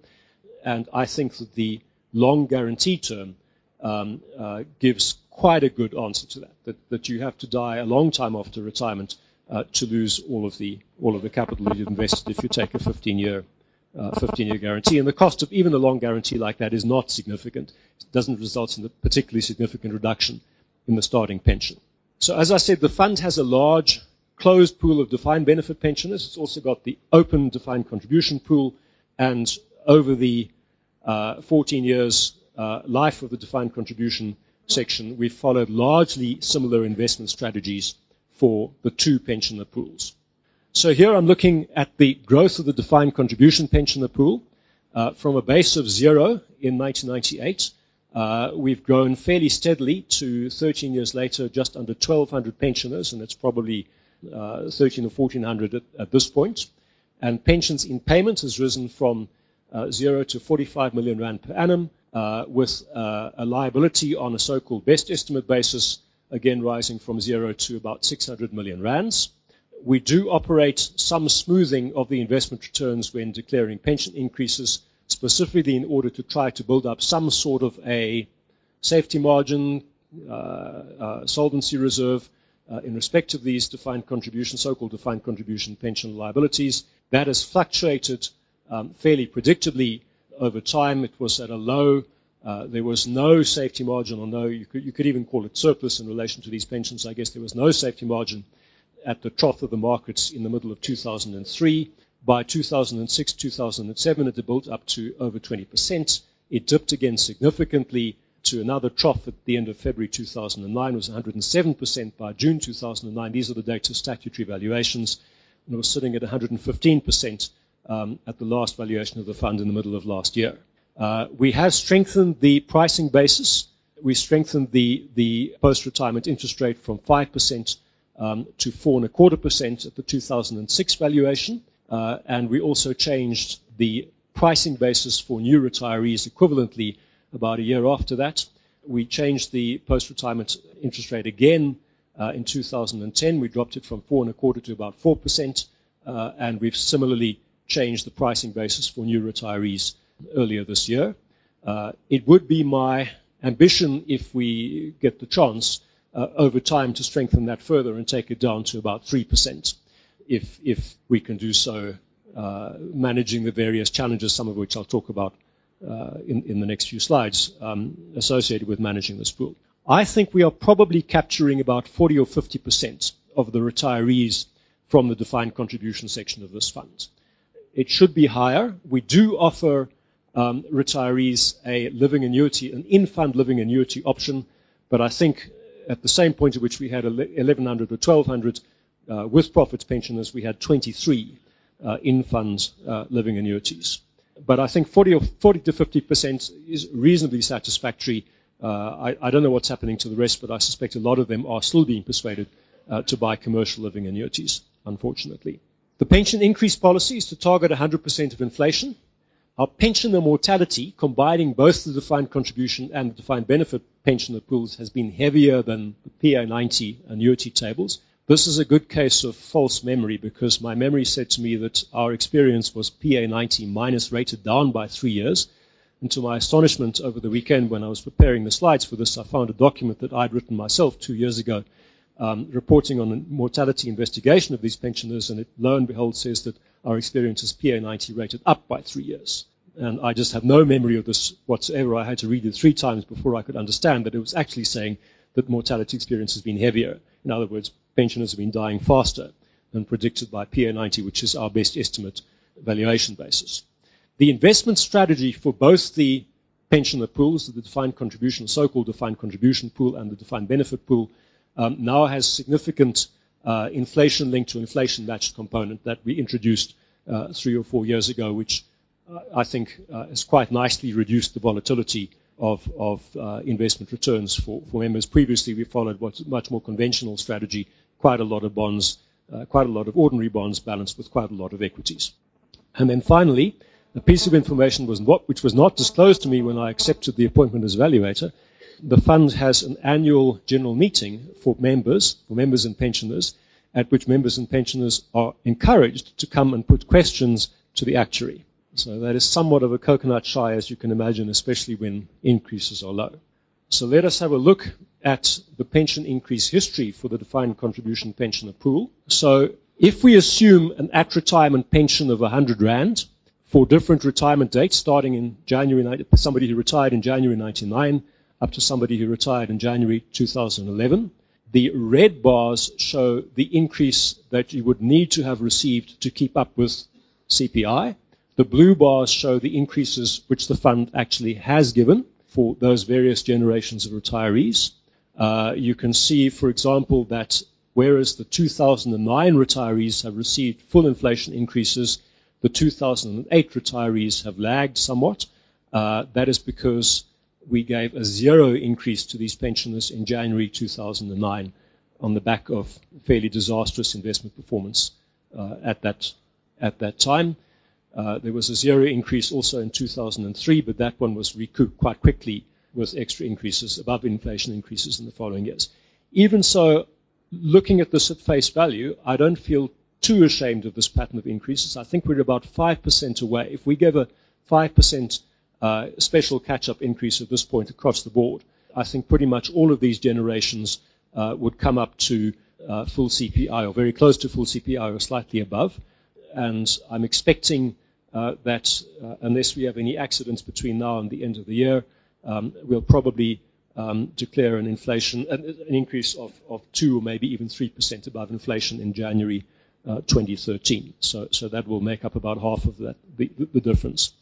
And I think that the long guarantee term um, uh, gives quite a good answer to that, that, that you have to die a long time after retirement uh, to lose all of the all of the capital you've invested if you take a 15 year uh, 15 year guarantee. And the cost of even a long guarantee like that is not significant. It doesn't result in a particularly significant reduction in the starting pension. So, as I said, the fund has a large closed pool of defined benefit pensioners. It's also got the open defined contribution pool. And over the uh, 14 years uh, life of the defined contribution section, we've followed largely similar investment strategies for the two pensioner pools. So here I'm looking at the growth of the defined contribution pensioner pool. Uh, from a base of zero in 1998, uh, we've grown fairly steadily to 13 years later, just under 1,200 pensioners, and it's probably uh, 13 or 1,400 at, at, this point. And pensions in payment has risen from uh, zero to 45 million rand per annum, uh, with uh, a liability on a so-called best estimate basis, again rising from zero to about 600 million rands we do operate some smoothing of the investment returns when declaring pension increases, specifically in order to try to build up some sort of a safety margin, uh, uh, solvency reserve uh, in respect of these defined contribution, so-called defined contribution pension liabilities. That has fluctuated um, fairly predictably over time. It was at a low. Uh, there was no safety margin, or no, you could, you could even call it surplus in relation to these pensions. I guess there was no safety margin at the trough of the markets in the middle of 2003. By 2006, 2007, it had built up to over 20%. It dipped again significantly to another trough at the end of February 2009. It was 107% by June 2009. These are the data statutory valuations. And it was sitting at 115% um, at the last valuation of the fund in the middle of last year. Uh, we have strengthened the pricing basis. We strengthened the, the post-retirement interest rate from 5% um, to 4.25% at the 2006 valuation. Uh, and we also changed the pricing basis for new retirees equivalently about a year after that. We changed the post-retirement interest rate again uh, in 2010. We dropped it from four and a quarter to about four percent, uh, and we've similarly changed the pricing basis for new retirees earlier this year. Uh, it would be my ambition, if we get the chance, over time to strengthen that further and take it down to about three percent if, if we can do so, uh, managing the various challenges, some of which I'll talk about uh, in, the next few slides, um, associated with managing this pool. I think we are probably capturing about 40 or 50 percent of the retirees from the defined contribution section of this fund. It should be higher. We do offer um, retirees a living annuity, an in-fund living annuity option, but I think at the same point at which we had 1,100 or 1,200 uh, with profits pensioners, we had 23 uh, in-fund uh, living annuities. But I think 40 or 40 to 50 percent is reasonably satisfactory. Uh, I, I, don't know what's happening to the rest, but I suspect a lot of them are still being persuaded uh, to buy commercial living annuities, unfortunately. The pension increase policy is to target 100% of inflation. Our pensioner mortality, combining both the defined contribution and the defined benefit pensioner pools, has been heavier than the PA90 annuity tables. This is a good case of false memory because my memory said to me that our experience was PA90 minus rated down by three years. And to my astonishment, over the weekend when I was preparing the slides for this, I found a document that I'd written myself two years ago um, reporting on mortality investigation of these pensioners, and it lo and behold says that our experience is PA90 rated up by three years. And I just have no memory of this whatsoever. I had to read it three times before I could understand that it was actually saying that mortality experience has been heavier. In other words, pensioners have been dying faster than predicted by PA90, which is our best estimate valuation basis. The investment strategy for both the pensioner pools, the defined contribution, so-called defined contribution pool, and the defined benefit pool, um, now has significant uh, inflation linked to inflation matched component that we introduced uh, three or four years ago, which uh, I think uh, has quite nicely reduced the volatility of, of uh, investment returns for, for members. Previously, we followed what's much more conventional strategy quite a lot of bonds, quite a lot of ordinary bonds balanced with quite a lot of equities. And then finally, a piece of information was what, which was not disclosed to me when I accepted the appointment as evaluator. The fund has an annual general meeting for members, for members and pensioners, at which members and pensioners are encouraged to come and put questions to the actuary. So that is somewhat of a coconut shy, as you can imagine, especially when increases are low. So let us have a look at the pension increase history for the defined contribution pensioner pool. So if we assume an at retirement pension of 100 Rand for different retirement dates, starting in January, somebody who retired in January 99 up to somebody who retired in January 2011, the red bars show the increase that you would need to have received to keep up with CPI. The blue bars show the increases which the fund actually has given for those various generations of retirees. Uh, you can see, for example, that whereas the 2009 retirees have received full inflation increases, the 2008 retirees have lagged somewhat. Uh, that is because we gave a zero increase to these pensioners in January 2009 on the back of fairly disastrous investment performance uh, at that at that time. Uh, there was a zero increase also in 2003, but that one was recouped quite quickly with extra increases, above inflation increases in the following years. Even so, looking at this at face value, I don't feel too ashamed of this pattern of increases. I think we're about 5% away. If we give a 5% uh, special catch-up increase at this point across the board, I think pretty much all of these generations uh, would come up to uh, full CPI or very close to full CPI or slightly above. And I'm expecting uh, that uh, unless we have any accidents between now and the end of the year, um, we'll probably um, declare an inflation, an, an increase of, of 2 or maybe even 3% above inflation in January uh, 2013. So, so that will make up about half of that, the, the difference.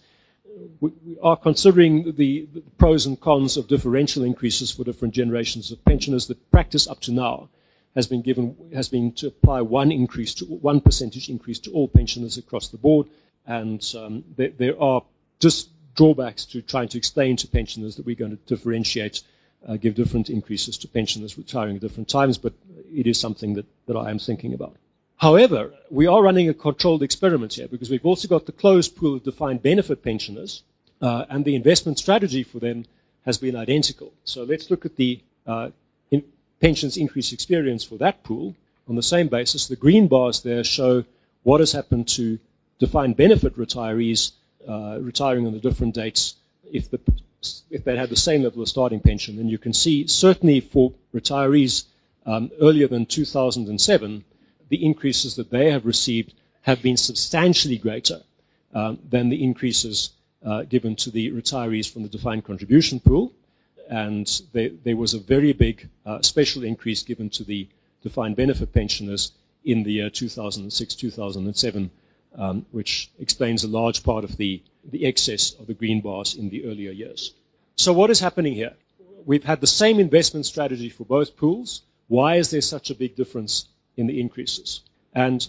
We, are considering the, the, pros and cons of differential increases for different generations of pensioners. The practice up to now has been given has been to apply one increase to one percentage increase to all pensioners across the board, and um, there, there, are just drawbacks to trying to explain to pensioners that we're going to differentiate, uh, give different increases to pensioners retiring at different times, but it is something that, that I am thinking about. However, we are running a controlled experiment here because we've also got the closed pool of defined benefit pensioners, uh, and the investment strategy for them has been identical. So let's look at the uh, in pensions increase experience for that pool on the same basis. The green bars there show what has happened to defined benefit retirees uh, retiring on the different dates if, the, if they had the same level of starting pension. And you can see, certainly for retirees um, earlier than 2007, the increases that they have received have been substantially greater um, than the increases uh, given to the retirees from the defined contribution pool. And they, there was a very big uh, special increase given to the defined benefit pensioners in the year 2006 2007, um, which explains a large part of the, the excess of the green bars in the earlier years. So, what is happening here? We've had the same investment strategy for both pools. Why is there such a big difference in the increases. And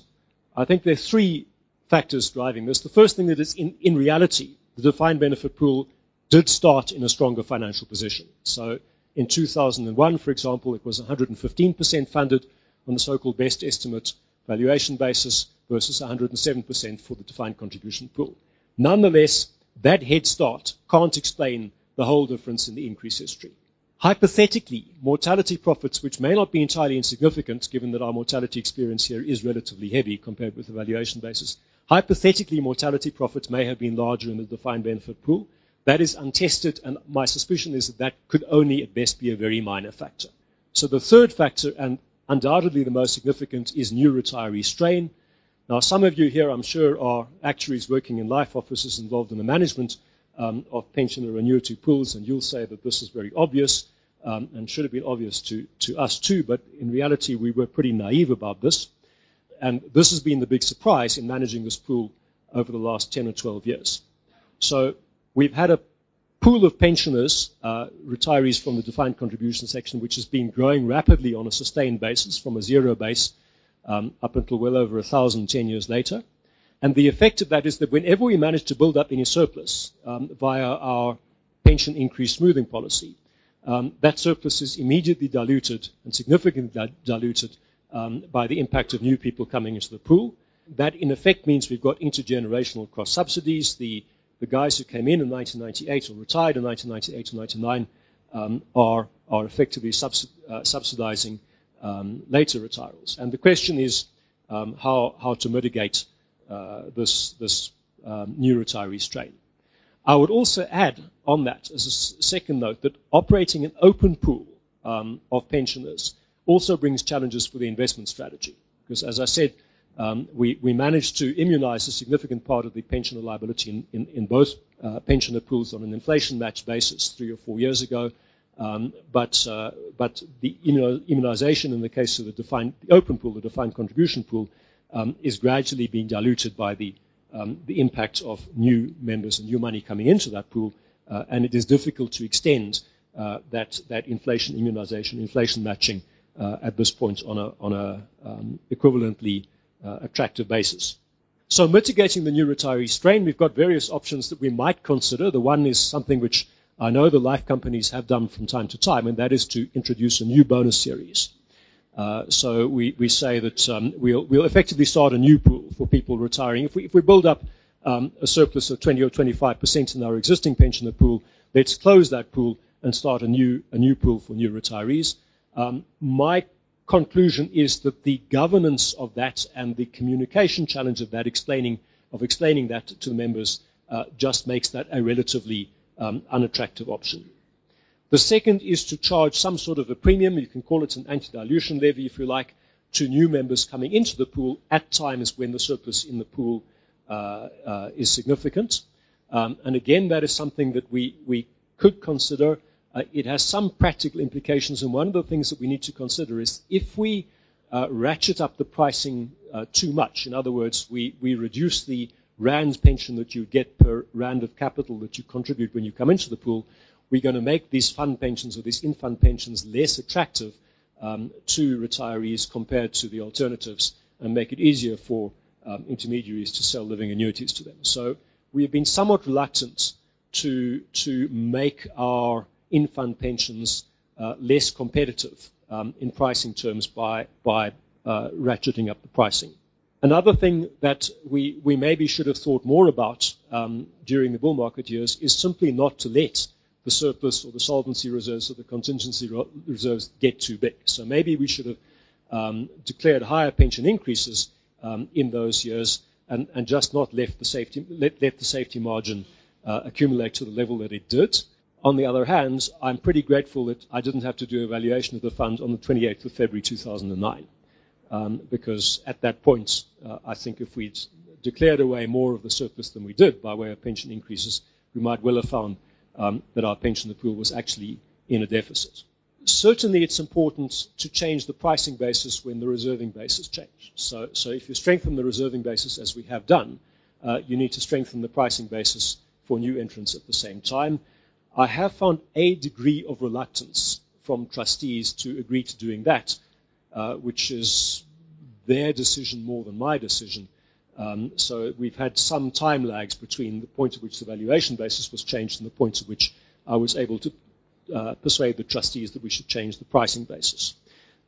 I think there are three factors driving this. The first thing that is in, in reality, the defined benefit pool did start in a stronger financial position. So in 2001, for example, it was 115% funded on the so-called best estimate valuation basis versus 107% for the defined contribution pool. Nonetheless, that head start can't explain the whole difference in the increase history. Hypothetically, mortality profits, which may not be entirely insignificant given that our mortality experience here is relatively heavy compared with the valuation basis, hypothetically, mortality profits may have been larger in the defined benefit pool. That is untested, and my suspicion is that that could only at best be a very minor factor. So the third factor, and undoubtedly the most significant, is new retiree strain. Now, some of you here, I'm sure, are actuaries working in life offices involved in the management um, of pension or annuity pools, and you'll say that this is very obvious um, and should have been obvious to, to us too, but in reality, we were pretty naive about this. And this has been the big surprise in managing this pool over the last 10 or 12 years. So we've had a pool of pensioners, uh, retirees from the defined contribution section, which has been growing rapidly on a sustained basis from a zero base um, up until well over a thousand, 10 years later. And the effect of that is that whenever we manage to build up any surplus um, via our pension increase smoothing policy, um, that surplus is immediately diluted and significantly diluted um, by the impact of new people coming into the pool. That, in effect, means we've got intergenerational cross subsidies. The, the guys who came in in 1998 or retired in 1998 or 99 um, are, are effectively uh, subsidizing um, later retirees. And the question is um, how, how to mitigate uh, this, this um, new retiree strain. I would also add on that, as a second note, that operating an open pool um, of pensioners also brings challenges for the investment strategy. Because, as I said, um, we, we, managed to immunize a significant part of the pensioner liability in, in, in both uh, pensioner pools on an inflation matched basis three or four years ago. Um, but, uh, but the immunization in the case of the defined the open pool, the defined contribution pool, um, is gradually being diluted by the, um, the impact of new members and new money coming into that pool, uh, and it is difficult to extend uh, that, that inflation immunization, inflation matching uh, at this point on a, on a um, equivalently uh, attractive basis. So mitigating the new retiree strain, we've got various options that we might consider. The one is something which I know the life companies have done from time to time, and that is to introduce a new bonus series. Uh, so we, we say that um, we'll, we'll effectively start a new pool for people retiring. If we, if we build up um, a surplus of 20 or 25 percent in our existing pensioner pool, let's close that pool and start a new, a new pool for new retirees. Um, my conclusion is that the governance of that and the communication challenge of that, explaining, of explaining that to the members, uh, just makes that a relatively um, unattractive option. The second is to charge some sort of a premium, you can call it an anti-dilution levy if you like, to new members coming into the pool at times when the surplus in the pool uh, uh, is significant. Um, and again, that is something that we, we could consider. Uh, it has some practical implications, and one of the things that we need to consider is if we uh, ratchet up the pricing uh, too much, in other words, we, we reduce the rand pension that you get per rand of capital that you contribute when you come into the pool, we're going to make these fund pensions or these in-fund pensions less attractive um, to retirees compared to the alternatives and make it easier for um, intermediaries to sell living annuities to them. So we have been somewhat reluctant to, to make our in-fund pensions uh, less competitive um, in pricing terms by, by uh, ratcheting up the pricing. Another thing that we, we maybe should have thought more about um, during the bull market years is simply not to let the surplus or the solvency reserves or the contingency reserves get too big. So maybe we should have um, declared higher pension increases um, in those years and, and, just not left the safety, let, let the safety margin uh, accumulate to the level that it did. On the other hand, I'm pretty grateful that I didn't have to do a valuation of the fund on the 28th of February 2009. Um, because at that point, uh, I think if we'd declared away more of the surplus than we did by way of pension increases, we might well have found um, that our pension pool was actually in a deficit. Certainly, it's important to change the pricing basis when the reserving basis change. So, so if you strengthen the reserving basis as we have done, uh, you need to strengthen the pricing basis for new entrants at the same time. I have found a degree of reluctance from trustees to agree to doing that, uh, which is their decision more than my decision. Um, so we've had some time lags between the point at which the valuation basis was changed and the point at which I was able to uh, persuade the trustees that we should change the pricing basis.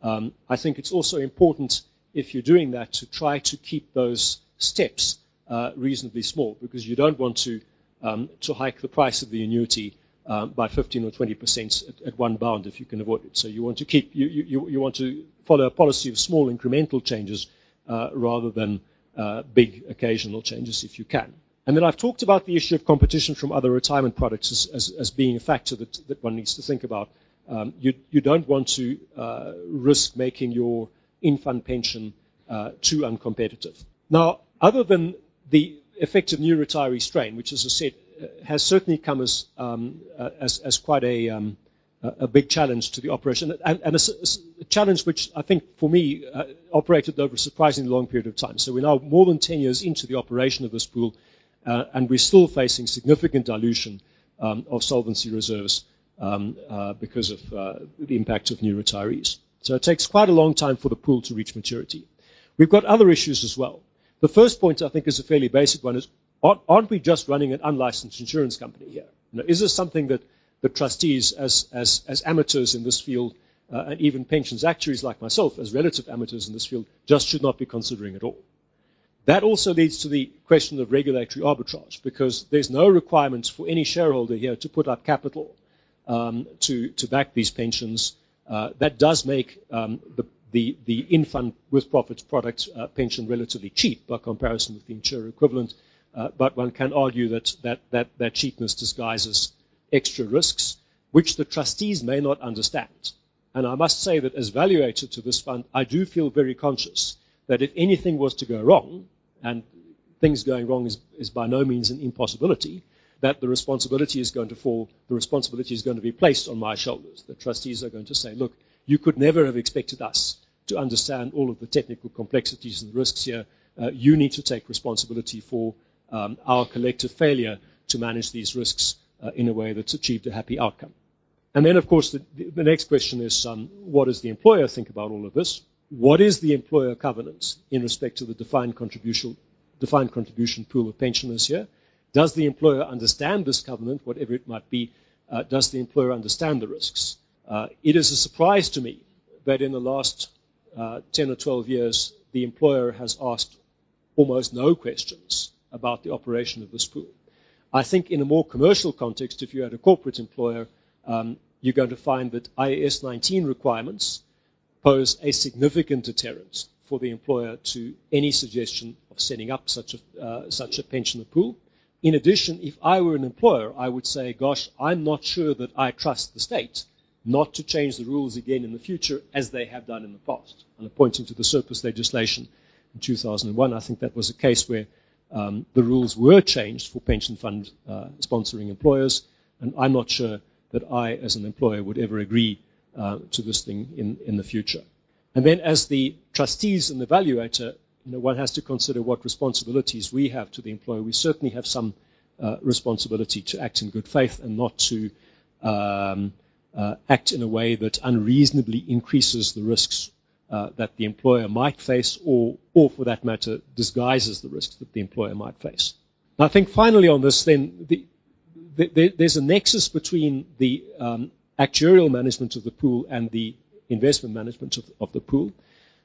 Um, I think it's also important, if you're doing that, to try to keep those steps uh, reasonably small because you don't want to, um, to hike the price of the annuity um, by 15 or 20 percent at, at, one bound if you can avoid it. So you want to keep you, you, you want to follow a policy of small incremental changes uh, rather than uh, big occasional changes if you can. And then I've talked about the issue of competition from other retirement products as, as, as being a factor that, that one needs to think about. Um, you, you, don't want to uh, risk making your in-fund pension uh, too uncompetitive. Now, other than the effect of new retiree strain, which, as I said, uh, has certainly come as, um, uh, as, as, quite a, um, a big challenge to the operation, and, and a, a, challenge which I think for me uh, operated over a surprisingly long period of time. So we're now more than 10 years into the operation of this pool, uh, and we're still facing significant dilution um, of solvency reserves um, uh, because of uh, the impact of new retirees. So it takes quite a long time for the pool to reach maturity. We've got other issues as well. The first point I think is a fairly basic one: is aren't we just running an unlicensed insurance company here? You know, is this something that the trustees, as, as, as amateurs in this field, uh, and even pensions actuaries like myself, as relative amateurs in this field, just should not be considering at all. That also leads to the question of regulatory arbitrage, because there's no requirement for any shareholder here to put up capital um, to, to back these pensions. Uh, that does make um, the, the, the in-fund with profits product uh, pension relatively cheap by comparison with the insurer equivalent. Uh, but one can argue that, that, that, that cheapness disguises extra risks, which the trustees may not understand. And I must say that as valuator to this fund, I do feel very conscious that if anything was to go wrong, and things going wrong is, is by no means an impossibility, that the responsibility is going to fall, the responsibility is going to be placed on my shoulders. The trustees are going to say, look, you could never have expected us to understand all of the technical complexities and risks here. Uh, you need to take responsibility for um, our collective failure to manage these risks uh, in a way that's achieved a happy outcome. And then, of course, the, the next question is um, what does the employer think about all of this? What is the employer covenant in respect to the defined contribution, defined contribution pool of pensioners here? Does the employer understand this covenant, whatever it might be? Uh, does the employer understand the risks? Uh, it is a surprise to me that in the last uh, 10 or 12 years, the employer has asked almost no questions about the operation of this pool. I think in a more commercial context, if you're a corporate employer, um, you're going to find that IAS 19 requirements pose a significant deterrent for the employer to any suggestion of setting up such a, uh, such a pensioner pool. In addition, if I were an employer, I would say, gosh, I'm not sure that I trust the state not to change the rules again in the future as they have done in the past. And pointing to the surplus legislation in 2001. I think that was a case where um, the rules were changed for pension fund uh, sponsoring employers, and I'm not sure that I, as an employer, would ever agree uh, to this thing in, in the future. And then, as the trustees and the evaluator, you know, one has to consider what responsibilities we have to the employer. We certainly have some uh, responsibility to act in good faith and not to um, uh, act in a way that unreasonably increases the risks uh, that the employer might face, or, or for that matter, disguises the risks that the employer might face. I think finally on this, then, the, the, there's a nexus between the um, actuarial management of the pool and the investment management of, of the pool.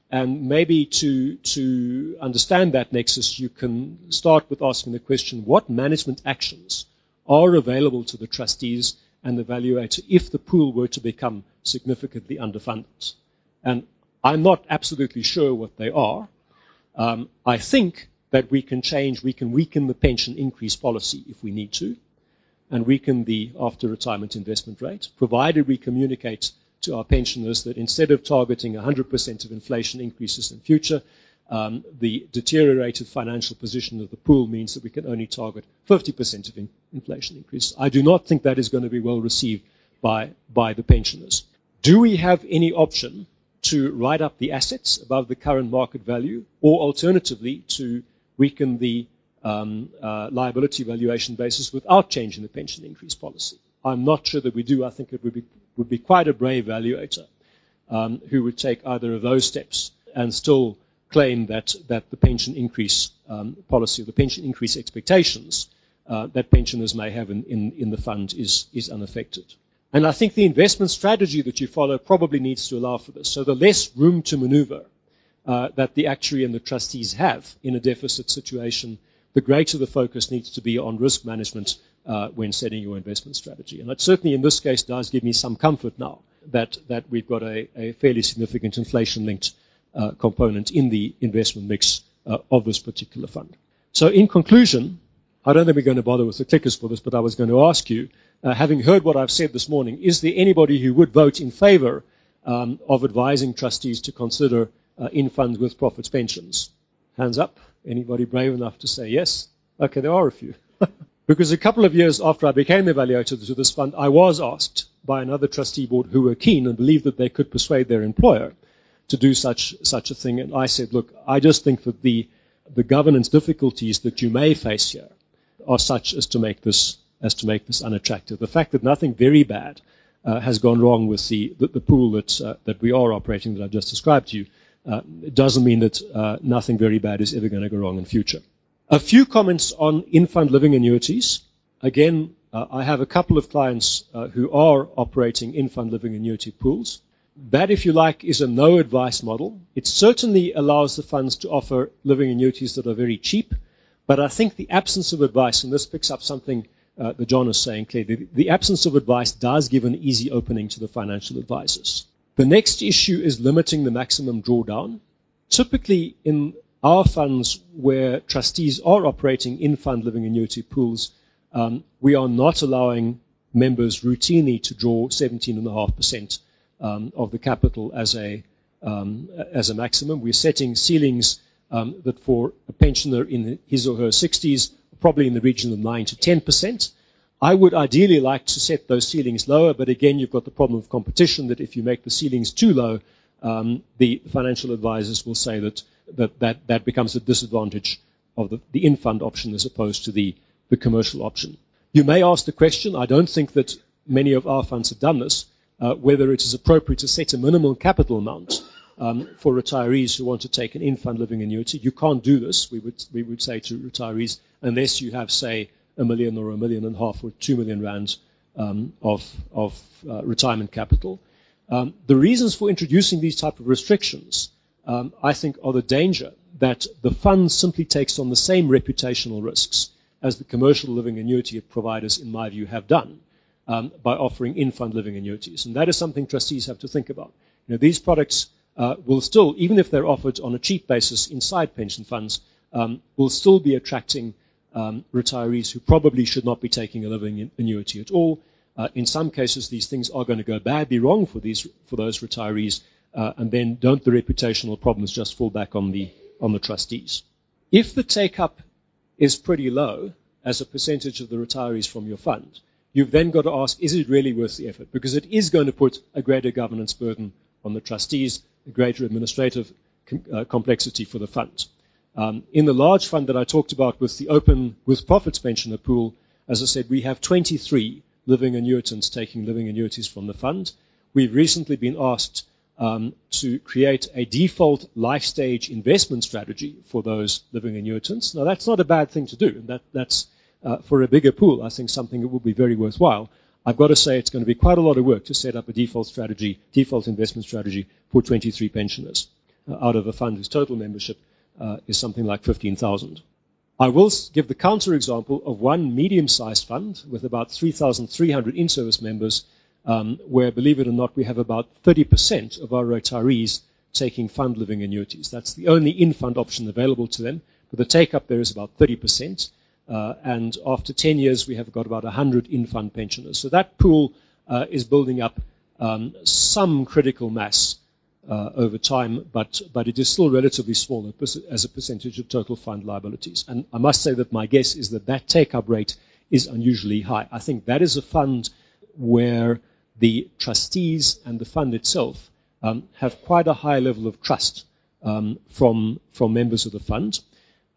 And maybe to, to understand that nexus, you can start with asking the question what management actions are available to the trustees and the evaluator if the pool were to become significantly underfunded? And I'm not absolutely sure what they are. Um, I think that we can change, we can weaken the pension increase policy if we need to, and weaken the after retirement investment rate, provided we communicate to our pensioners that instead of targeting 100% of inflation increases in future, um, the deteriorated financial position of the pool means that we can only target 50% of in- inflation increases. I do not think that is going to be well received by, by the pensioners. Do we have any option to write up the assets above the current market value, or alternatively, to weaken the um, uh, liability valuation basis without changing the pension increase policy. I'm not sure that we do. I think it would be, would be quite a brave valuator um, who would take either of those steps and still claim that, that the pension increase um, policy or the pension increase expectations uh, that pensioners may have in, in, in the fund is, is unaffected. And I think the investment strategy that you follow probably needs to allow for this. So the less room to maneuver uh, that the actuary and the trustees have in a deficit situation, the greater the focus needs to be on risk management uh, when setting your investment strategy. And that certainly in this case does give me some comfort now that, that we've got a, a fairly significant inflation linked uh, component in the investment mix uh, of this particular fund. So in conclusion, I don't think we're going to bother with the clickers for this, but I was going to ask you uh, having heard what I've said this morning, is there anybody who would vote in favor um, of advising trustees to consider uh, in funds with profits pensions? Hands up. Anybody brave enough to say yes? Okay, there are a few. because a couple of years after I became evaluator to this fund, I was asked by another trustee board who were keen and believed that they could persuade their employer to do such such a thing. And I said, look, I just think that the the governance difficulties that you may face here are such as to make this as to make this unattractive. The fact that nothing very bad uh, has gone wrong with the, the, the pool that, uh, that we are operating that I've just described to you uh, doesn't mean that uh, nothing very bad is ever going to go wrong in future. A few comments on in-fund living annuities. Again, uh, I have a couple of clients uh, who are operating in-fund living annuity pools. That, if you like, is a no advice model. It certainly allows the funds to offer living annuities that are very cheap, but I think the absence of advice, and this picks up something uh, that John is saying clearly, the, the absence of advice does give an easy opening to the financial advisors. The next issue is limiting the maximum drawdown. Typically, in our funds where trustees are operating in fund living annuity pools, um, we are not allowing members routinely to draw 17.5% um, of the capital as a um, as a maximum. We're setting ceilings um, that for a pensioner in his or her 60s probably in the region of 9 to 10%. I would ideally like to set those ceilings lower, but again, you've got the problem of competition that if you make the ceilings too low, um, the financial advisors will say that that, that, that becomes a disadvantage of the, the in-fund option as opposed to the, the commercial option. You may ask the question, I don't think that many of our funds have done this, uh, whether it is appropriate to set a minimum capital amount um, for retirees who want to take an in-fund living annuity. You can't do this, we would, we would say to retirees, unless you have, say, a million or a million and a half or two million rands um, of, of uh, retirement capital. Um, the reasons for introducing these type of restrictions, um, I think, are the danger that the fund simply takes on the same reputational risks as the commercial living annuity providers, in my view, have done um, by offering in-fund living annuities. And that is something trustees have to think about. You know, these products uh, will still, even if they're offered on a cheap basis inside pension funds, um, will still be attracting um, retirees who probably should not be taking a living annuity at all. Uh, in some cases, these things are going to go badly wrong for these for those retirees, uh, and then don't the reputational problems just fall back on the on the trustees? If the take up is pretty low as a percentage of the retirees from your fund, you've then got to ask, is it really worth the effort? Because it is going to put a greater governance burden on the trustees, greater administrative com- uh, complexity for the fund. Um, in the large fund that I talked about with the open with profits pensioner pool, as I said, we have 23 living annuitants taking living annuities from the fund. We've recently been asked um, to create a default life stage investment strategy for those living annuitants. Now, that's not a bad thing to do. That, that's uh, for a bigger pool, I think something that would be very worthwhile. I've got to say it's going to be quite a lot of work to set up a default strategy, default investment strategy for 23 pensioners uh, out of a fund whose total membership uh, is something like 15,000. I will give the counterexample of one medium-sized fund with about 3,300 in-service members, um, where, believe it or not, we have about 30% of our retirees taking fund living annuities. That's the only in-fund option available to them, but the take-up there is about 30%. Uh, and after 10 years, we have got about 100 in-fund pensioners. So that pool uh, is building up um, some critical mass uh, over time, but, but it is still relatively small as a percentage of total fund liabilities. And I must say that my guess is that that take-up rate is unusually high. I think that is a fund where the trustees and the fund itself um, have quite a high level of trust um, from, from members of the fund.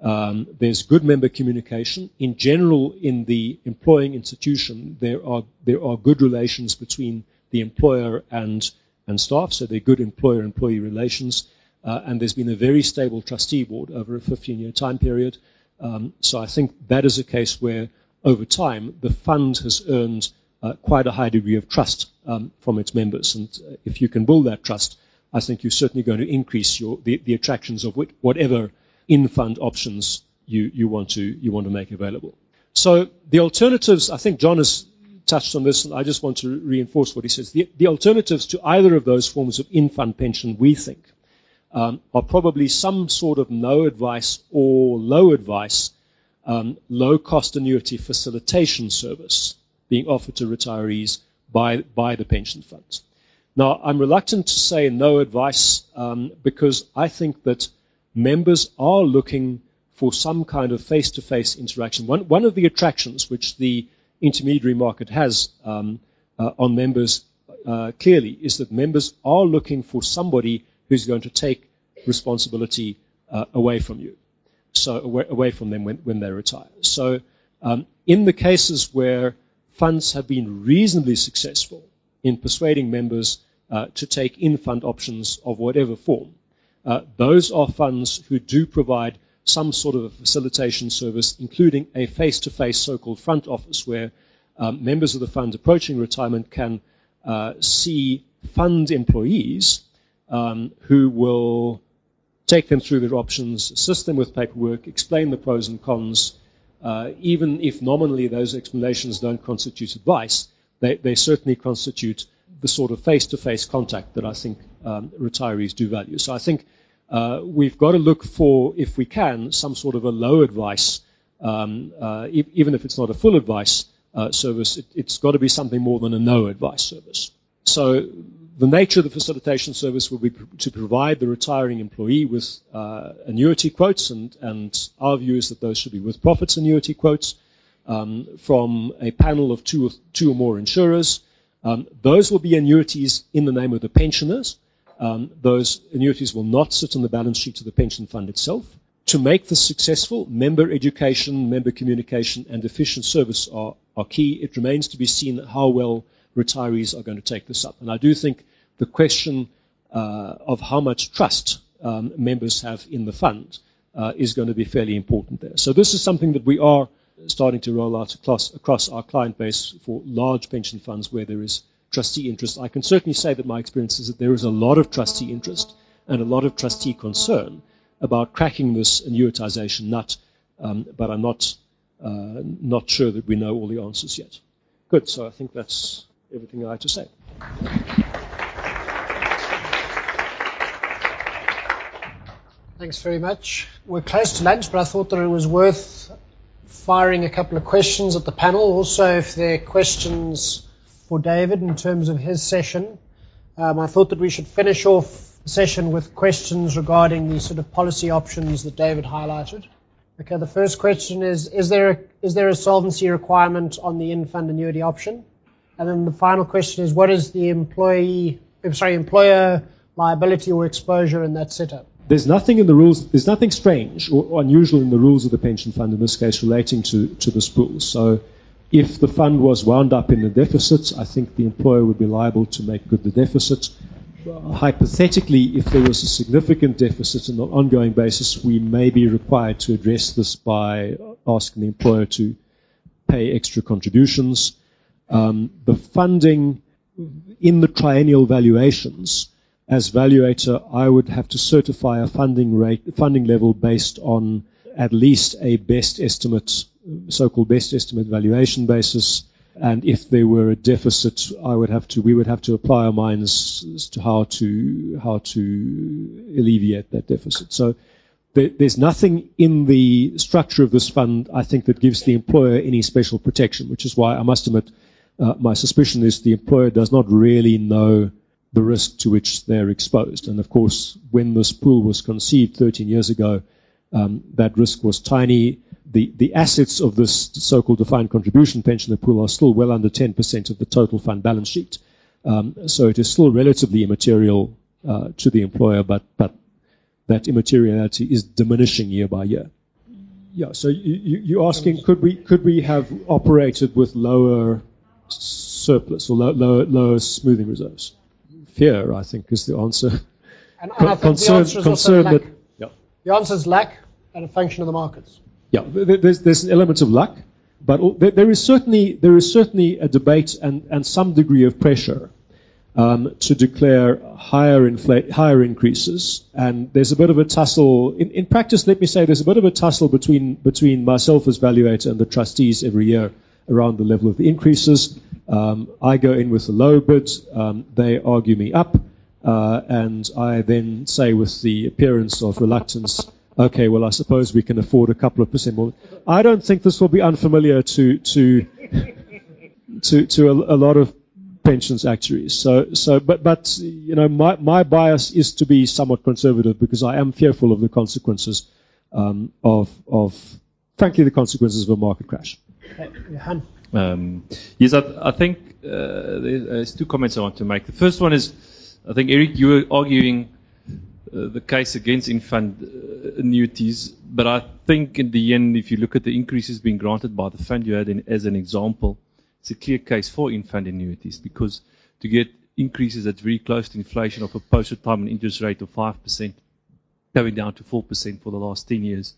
Um, there's good member communication. In general, in the employing institution, there are, there are good relations between the employer and and staff, so they're good employer-employee relations. Uh, and there's been a very stable trustee board over a 15-year time period. Um, so I think that is a case where, over time, the fund has earned uh, quite a high degree of trust um, from its members. And uh, if you can build that trust, I think you're certainly going to increase your, the, the attractions of whatever in-fund options you, you, want to, you want to make available. So the alternatives, I think John has touched on this, and I just want to reinforce what he says. The, the alternatives to either of those forms of in-fund pension, we think, um, are probably some sort of no advice or low advice, um, low cost annuity facilitation service being offered to retirees by, by the pension funds. Now, I'm reluctant to say no advice um, because I think that members are looking for some kind of face to face interaction. One, one of the attractions which the intermediary market has um, uh, on members uh, clearly is that members are looking for somebody who's going to take responsibility uh, away from you, so away, away from them when, when they retire. So, um, in the cases where funds have been reasonably successful in persuading members uh, to take in-fund options of whatever form, uh, those are funds who do provide some sort of a facilitation service, including a face to face so called front office where um, members of the fund approaching retirement can uh, see fund employees um, who will take them through their options, assist them with paperwork, explain the pros and cons. Uh, even if nominally those explanations don't constitute advice, they, they certainly constitute the sort of face to face contact that I think um, retirees do value. So I think uh, we've got to look for, if we can, some sort of a low advice, um, uh, e- even if it's not a full advice uh, service, it, has got to be something more than a no advice service. So the nature of the facilitation service will be pr- to provide the retiring employee with uh, annuity quotes, and, and, our view is that those should be with profits annuity quotes um, from a panel of two or, two or more insurers. Um, those will be annuities in the name of the pensioners um, those annuities will not sit on the balance sheet of the pension fund itself. To make this successful, member education, member communication, and efficient service are, are key. It remains to be seen how well retirees are going to take this up. And I do think the question uh, of how much trust um, members have in the fund uh, is going to be fairly important there. So this is something that we are starting to roll out across, across our client base for large pension funds where there is trustee interest. I can certainly say that my experience is that there is a lot of trustee interest and a lot of trustee concern about cracking this annuitization nut, um, but I'm not uh, not sure that we know all the answers yet. Good. So I think that's everything I had to say. Thanks very much. We're close to lunch, but I thought that it was worth firing a couple of questions at the panel. Also, if there are questions for David in terms of his session. Um, I thought that we should finish off the session with questions regarding the sort of policy options that David highlighted. Okay, the first question is is there a, is there a solvency requirement on the in-fund annuity option? And then the final question is what is the employee sorry, employer liability or exposure in that setup? There's nothing in the rules, there's nothing strange or unusual in the rules of the pension fund in this case relating to, to this pool. So if the fund was wound up in a deficit, I think the employer would be liable to make good the deficit. hypothetically, if there was a significant deficit on an ongoing basis, we may be required to address this by asking the employer to pay extra contributions. Um, the funding in the triennial valuations, as valuator, I would have to certify a funding rate, funding level based on at least a best estimate, so-called best estimate valuation basis. And if there were a deficit, I would have to, we would have to apply our minds as to how to, how to alleviate that deficit. So there, there's nothing in the structure of this fund, I think, that gives the employer any special protection, which is why I must admit, uh, my suspicion is the employer does not really know the risk to which they're exposed. And of course, when this pool was conceived 13 years ago, um, that risk was tiny. The, the assets of this so-called defined contribution pensioner pool are still well under 10% of the total fund balance sheet. Um, so it is still relatively immaterial uh, to the employer, but, but that immateriality is diminishing year by year. Yeah, so you, you're asking, could we, could we have operated with lower surplus or lower, lower smoothing reserves? Fear, I think, is the answer. And, and I think concern, the answer is concern lack. That, yeah. The answer is lack and a function of the markets. Yeah, there's, there's an element of luck, but there is certainly there is certainly a debate and, and some degree of pressure um, to declare higher infl- higher increases. And there's a bit of a tussle in, in practice. Let me say there's a bit of a tussle between between myself as valuator and the trustees every year around the level of the increases. Um, I go in with a low bid. Um, they argue me up. Uh, and I then say with the appearance of reluctance, okay, well, I suppose we can afford a couple of percent more. I don't think this will be unfamiliar to, to, to, to a, a lot of pensions actuaries. So, so, but, but, you know, my, my bias is to be somewhat conservative because I am fearful of the consequences um, of, of, frankly, the consequences of a market crash. Um, yes, I, I think uh, there's two comments I want to make. The first one is, I think Erich, you were arguing uh, the case against in-fund uh, annuities, but I think in the end, if you look at the increases being granted by the fund you had in, as an example, it's a clear case for in-fund annuities because to get increases that's very close to inflation of a post-retirement interest rate of 5%, going down to 4% for the last 10 years,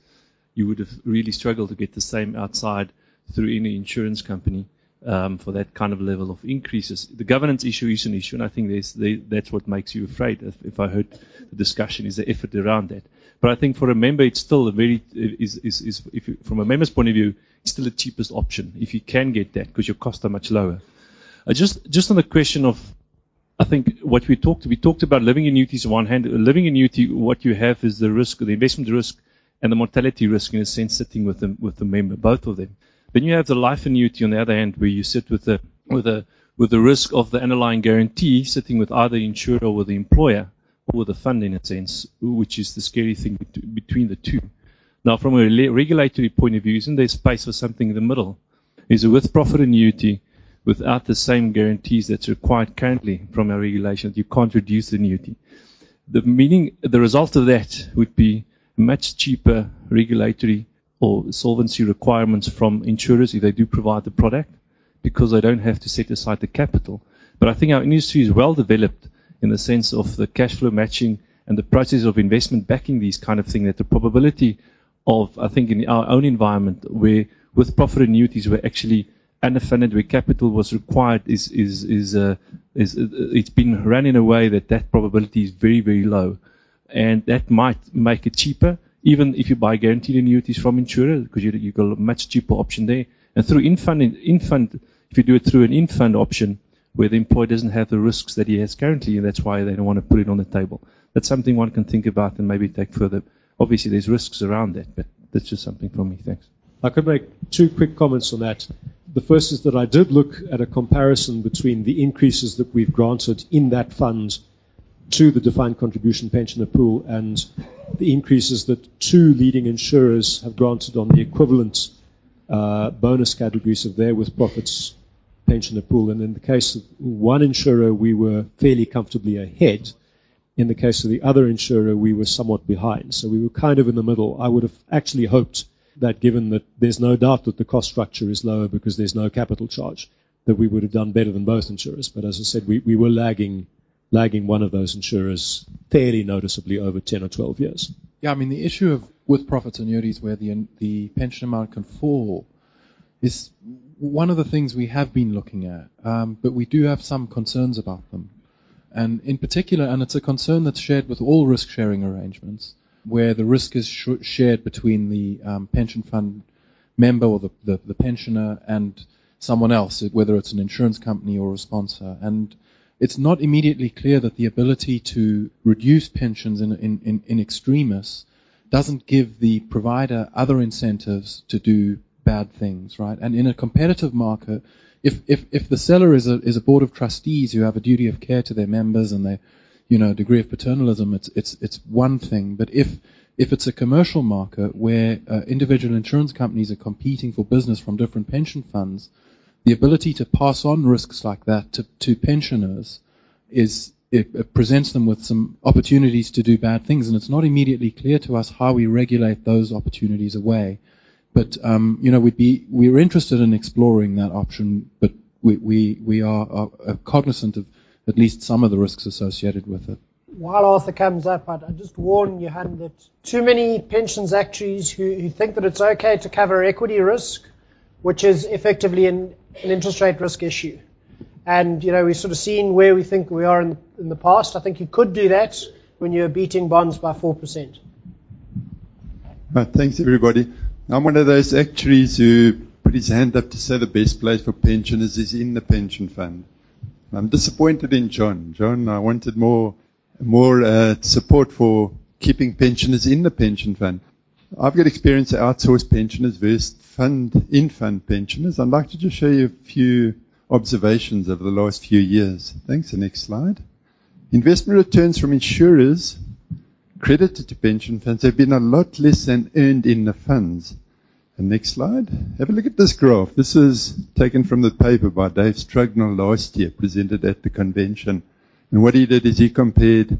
you would have really struggled to get the same outside through any insurance company um, for that kind of level of increases. The governance issue is an issue, and I think that's what makes you afraid. If, if, I heard the discussion, is the effort around that. But I think for a member, it's still a very is is, is if you, from a member's point of view, it's still the cheapest option if you can get that because your costs are much lower. Uh, just just on the question of I think what we talked we talked about living annuities on one hand. Living annuity, what you have is the risk, the investment risk, and the mortality risk in a sense sitting with the with the member, both of them. Then you have the life annuity on the other hand, where you sit with the with the with the risk of the underlying guarantee sitting with either the insurer or with the employer or the fund in a sense, which is the scary thing between the two. Now, from a regulatory point of view, isn't there space for something in the middle? Is a with-profit annuity without the same guarantees that's required currently from our regulation? You can't reduce the annuity. The meaning, the result of that would be much cheaper regulatory or solvency requirements from insurers if they do provide the product because they don't have to set aside the capital. But I think our industry is well developed in the sense of the cash flow matching and the process of investment backing these kind of things that the probability of, I think, in our own environment where with profit annuities were actually underfunded where capital was required is, is, is, uh, is uh, it's been run in a way that that probability is very, very low. And that might make it cheaper even if you buy guaranteed annuities from insurers, because you, you got a much cheaper option there. And through in-fund, in-fund, if you do it through an in-fund option, where the employer doesn't have the risks that he has currently, and that's why they don't want to put it on the table. That's something one can think about and maybe take further. Obviously, there's risks around that, but that's just something from me. Thanks. I could make two quick comments on that. The first is that I did look at a comparison between the increases that we've granted in that fund to the defined contribution pensioner pool and the increases that two leading insurers have granted on the equivalent uh, bonus categories of their with profits pensioner pool. And in the case of one insurer, we were fairly comfortably ahead. In the case of the other insurer, we were somewhat behind. So we were kind of in the middle. I would have actually hoped that given that there's no doubt that the cost structure is lower because there's no capital charge, that we would have done better than both insurers. But as I said, we, we were lagging lagging one of those insurers fairly noticeably over 10 or 12 years. Yeah, I mean, the issue of with profits annuities where the, the pension amount can fall is one of the things we have been looking at, um, but we do have some concerns about them. And in particular, and it's a concern that's shared with all risk sharing arrangements, where the risk is sh- shared between the um, pension fund member or the, the, the pensioner and someone else, whether it's an insurance company or a sponsor. And it's not immediately clear that the ability to reduce pensions in, in, in, in extremis doesn't give the provider other incentives to do bad things, right? And in a competitive market, if, if, if the seller is a, is a board of trustees who have a duty of care to their members and they, you know, degree of paternalism, it's, it's, it's one thing. But if, if it's a commercial market where uh, individual insurance companies are competing for business from different pension funds, the ability to pass on risks like that to, to pensioners is it, it, presents them with some opportunities to do bad things, and it's not immediately clear to us how we regulate those opportunities away. But um, you know, we'd be we're interested in exploring that option, but we we, we are, are cognizant of at least some of the risks associated with it. While Arthur comes up, I'd, I'd just warn Johan that too many pensions actuaries who, who think that it's okay to cover equity risk, which is effectively an an interest rate risk issue. And, you know, we've sort of seen where we think we are in, in the past. I think you could do that when you're beating bonds by 4%. Right, thanks, everybody. I'm one of those actuaries who put his hand up to say the best place for pensioners is in the pension fund. I'm disappointed in John. John, I wanted more, more uh, support for keeping pensioners in the pension fund. I've got experience of outsourced pensioners versus fund in fund pensioners. I'd like to just show you a few observations over the last few years. Thanks. The next slide. Investment returns from insurers credited to pension funds have been a lot less than earned in the funds. The next slide. Have a look at this graph. This is taken from the paper by Dave Strugnell last year, presented at the convention. And what he did is he compared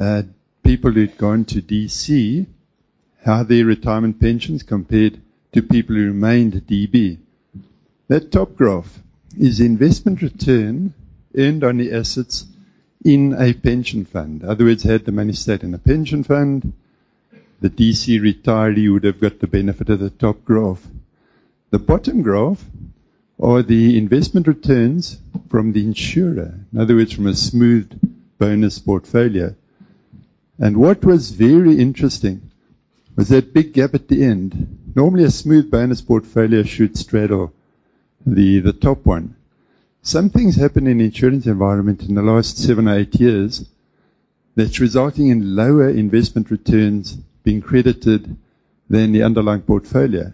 uh, people who'd gone to DC how their retirement pensions compared to people who remained DB. That top graph is investment return earned on the assets in a pension fund. In other words, had the money stayed in a pension fund, the DC retiree would have got the benefit of the top graph. The bottom graph are the investment returns from the insurer. In other words, from a smooth bonus portfolio. And what was very interesting was that big gap at the end. Normally a smooth bonus portfolio should straddle the, the top one. Some things happen in the insurance environment in the last seven or eight years that's resulting in lower investment returns being credited than the underlying portfolio.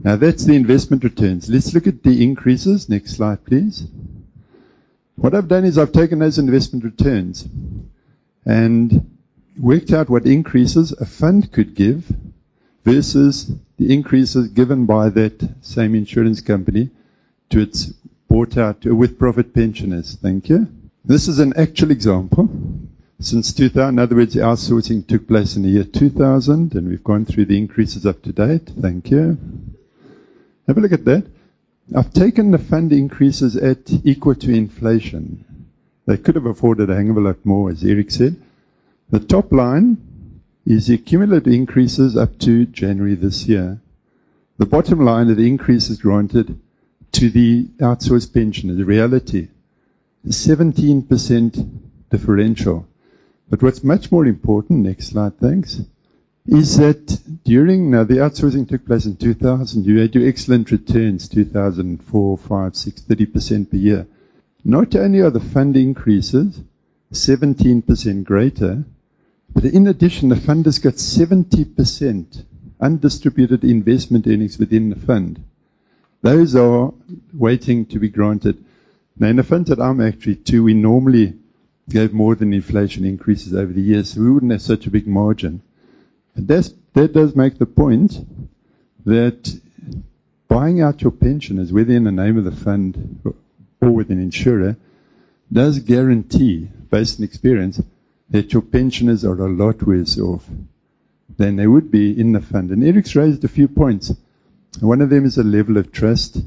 Now that's the investment returns. Let's look at the increases. Next slide, please. What I've done is I've taken those investment returns and worked out what increases a fund could give versus the increases given by that same insurance company to its bought out with profit pensioners. Thank you. This is an actual example. Since 2000, in other words, the outsourcing took place in the year 2000, and we've gone through the increases up to date. Thank you. Have a look at that. I've taken the fund increases at equal to inflation. They could have afforded a hang of a lot more, as Erich said. The top line is the cumulative increases up to January this year. The bottom line are the increases granted to the outsourced pensioner, the reality. 17% differential. But what's much more important, next slide, thanks, is that during, now the outsourcing took place in 2000, you had your excellent returns, 2004, 5, 6, 30% per year. Not only are the fund increases 17% greater, but in addition, the fund has got 70% undistributed investment earnings within the fund. Those are waiting to be granted. Now, in the fund that I'm actually to, we normally gave more than inflation increases over the years, so we wouldn't have such a big margin. And that's, that does make the point that buying out your pensioners, whether in the name of the fund or with an insurer, does guarantee, based on experience, that your pensioners are a lot worse off than they would be in the fund. And Erich's raised a few points. One of them is a level of trust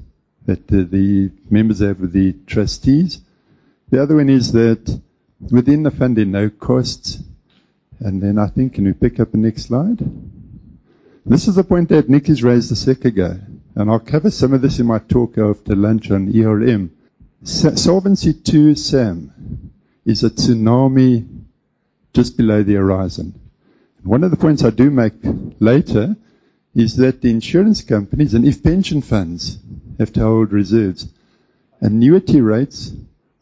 that the, the members have with the trustees. The other one is that within the fund there are no costs. And then I think, can we pick up the next slide? This is the point that Nick has raised a sec ago. And I'll cover some of this in my talk after lunch on ERM. Solvency 2 SAM is a tsunami just below the horizon. One of the points I do make later is that the insurance companies and if pension funds have to hold reserves, annuity rates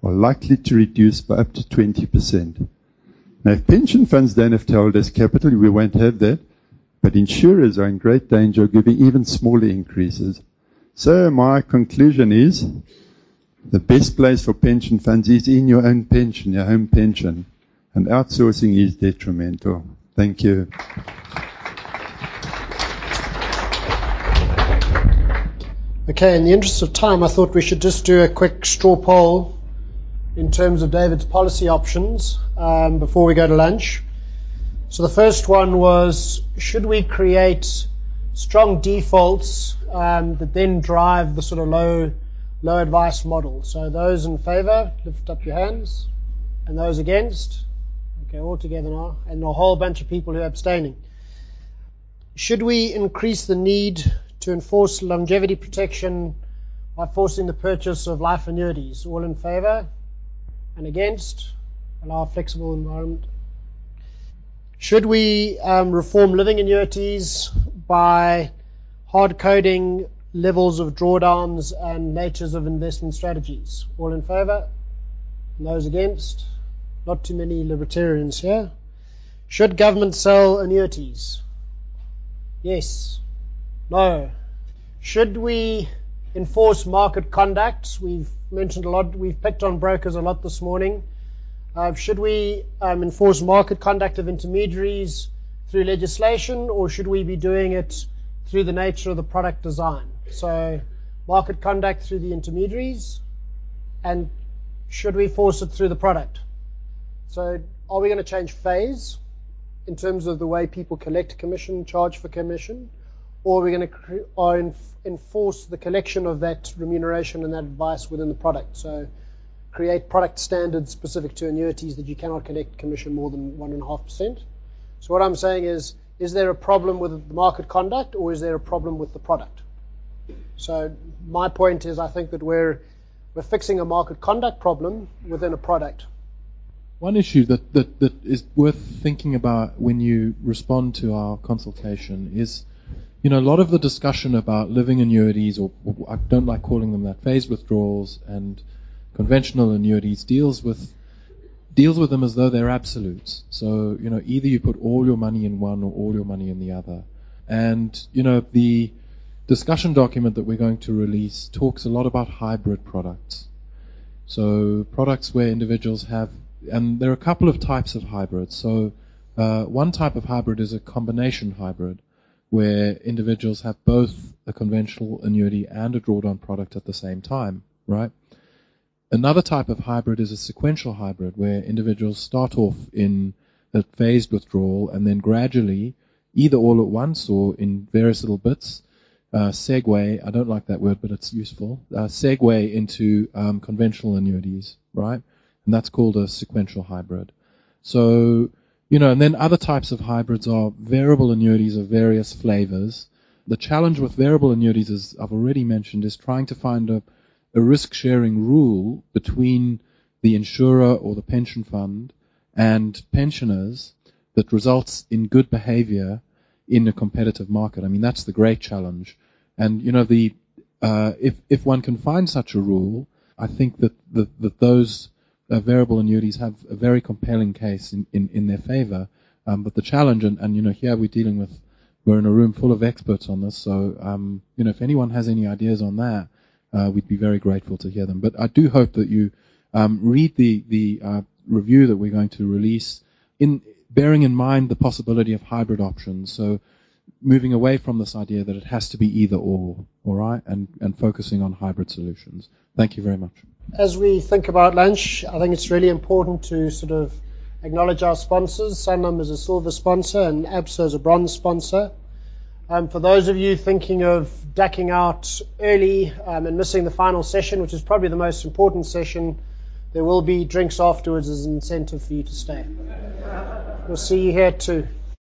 are likely to reduce by up to 20%. Now, if pension funds don't have to hold as capital, we won't have that. But insurers are in great danger of giving even smaller increases. So my conclusion is the best place for pension funds is in your own pension, your home pension. And outsourcing is detrimental. Thank you. Okay, in the interest of time, I thought we should just do a quick straw poll in terms of David's policy options um, before we go to lunch. So the first one was should we create strong defaults um, that then drive the sort of low low advice model? So those in favour, lift up your hands, and those against. Okay, all together now, and a whole bunch of people who are abstaining. Should we increase the need to enforce longevity protection by forcing the purchase of life annuities? All in favour and against? Allow a flexible environment. Should we um, reform living annuities by hard coding levels of drawdowns and natures of investment strategies? All in favour? Those against? Not too many libertarians here. Should government sell annuities? Yes. No. Should we enforce market conduct? We've mentioned a lot, we've picked on brokers a lot this morning. Uh, should we um, enforce market conduct of intermediaries through legislation, or should we be doing it through the nature of the product design? So, market conduct through the intermediaries, and should we force it through the product? So are we going to change phase in terms of the way people collect commission, charge for commission, or we're we going to or enforce the collection of that remuneration and that advice within the product? So create product standards specific to annuities that you cannot collect commission more than 1.5%. So what I'm saying is, is there a problem with the market conduct or is there a problem with the product? So my point is I think that we're, we're fixing a market conduct problem within a product. One issue that, that, that is worth thinking about when you respond to our consultation is, you know, a lot of the discussion about living annuities, or, or I don't like calling them that, phased withdrawals and conventional annuities deals with deals with them as though they're absolutes. So, you know, either you put all your money in one or all your money in the other. And, you know, the discussion document that we're going to release talks a lot about hybrid products. So products where individuals have and there are a couple of types of hybrids. So uh, one type of hybrid is a combination hybrid, where individuals have both a conventional annuity and a drawdown product at the same time, right? Another type of hybrid is a sequential hybrid, where individuals start off in a phased withdrawal and then gradually, either all at once or in various little bits, uh, segue, I don't like that word, but it's useful, uh, segue into um, conventional annuities, right? and that's called a sequential hybrid. So, you know, and then other types of hybrids are variable annuities of various flavors. The challenge with variable annuities, as I've already mentioned, is trying to find a, a risk sharing rule between the insurer or the pension fund and pensioners that results in good behavior in a competitive market. I mean, that's the great challenge. And, you know, the, uh, if, if one can find such a rule, I think that, that, that those uh, variable annuities have a very compelling case in, in, in their favor. Um, but the challenge, and, and, you know, here we're dealing with, we're in a room full of experts on this. So, um, you know, if anyone has any ideas on that, uh, we'd be very grateful to hear them. But I do hope that you um, read the the uh, review that we're going to release, in bearing in mind the possibility of hybrid options. So moving away from this idea that it has to be either or, all right, and, and focusing on hybrid solutions. Thank you very much. As we think about lunch, I think it's really important to sort of acknowledge our sponsors. Sanlam is a silver sponsor and ABSA is a bronze sponsor. Um, for those of you thinking of ducking out early um, and missing the final session, which is probably the most important session, there will be drinks afterwards as an incentive for you to stay. We'll see you here too.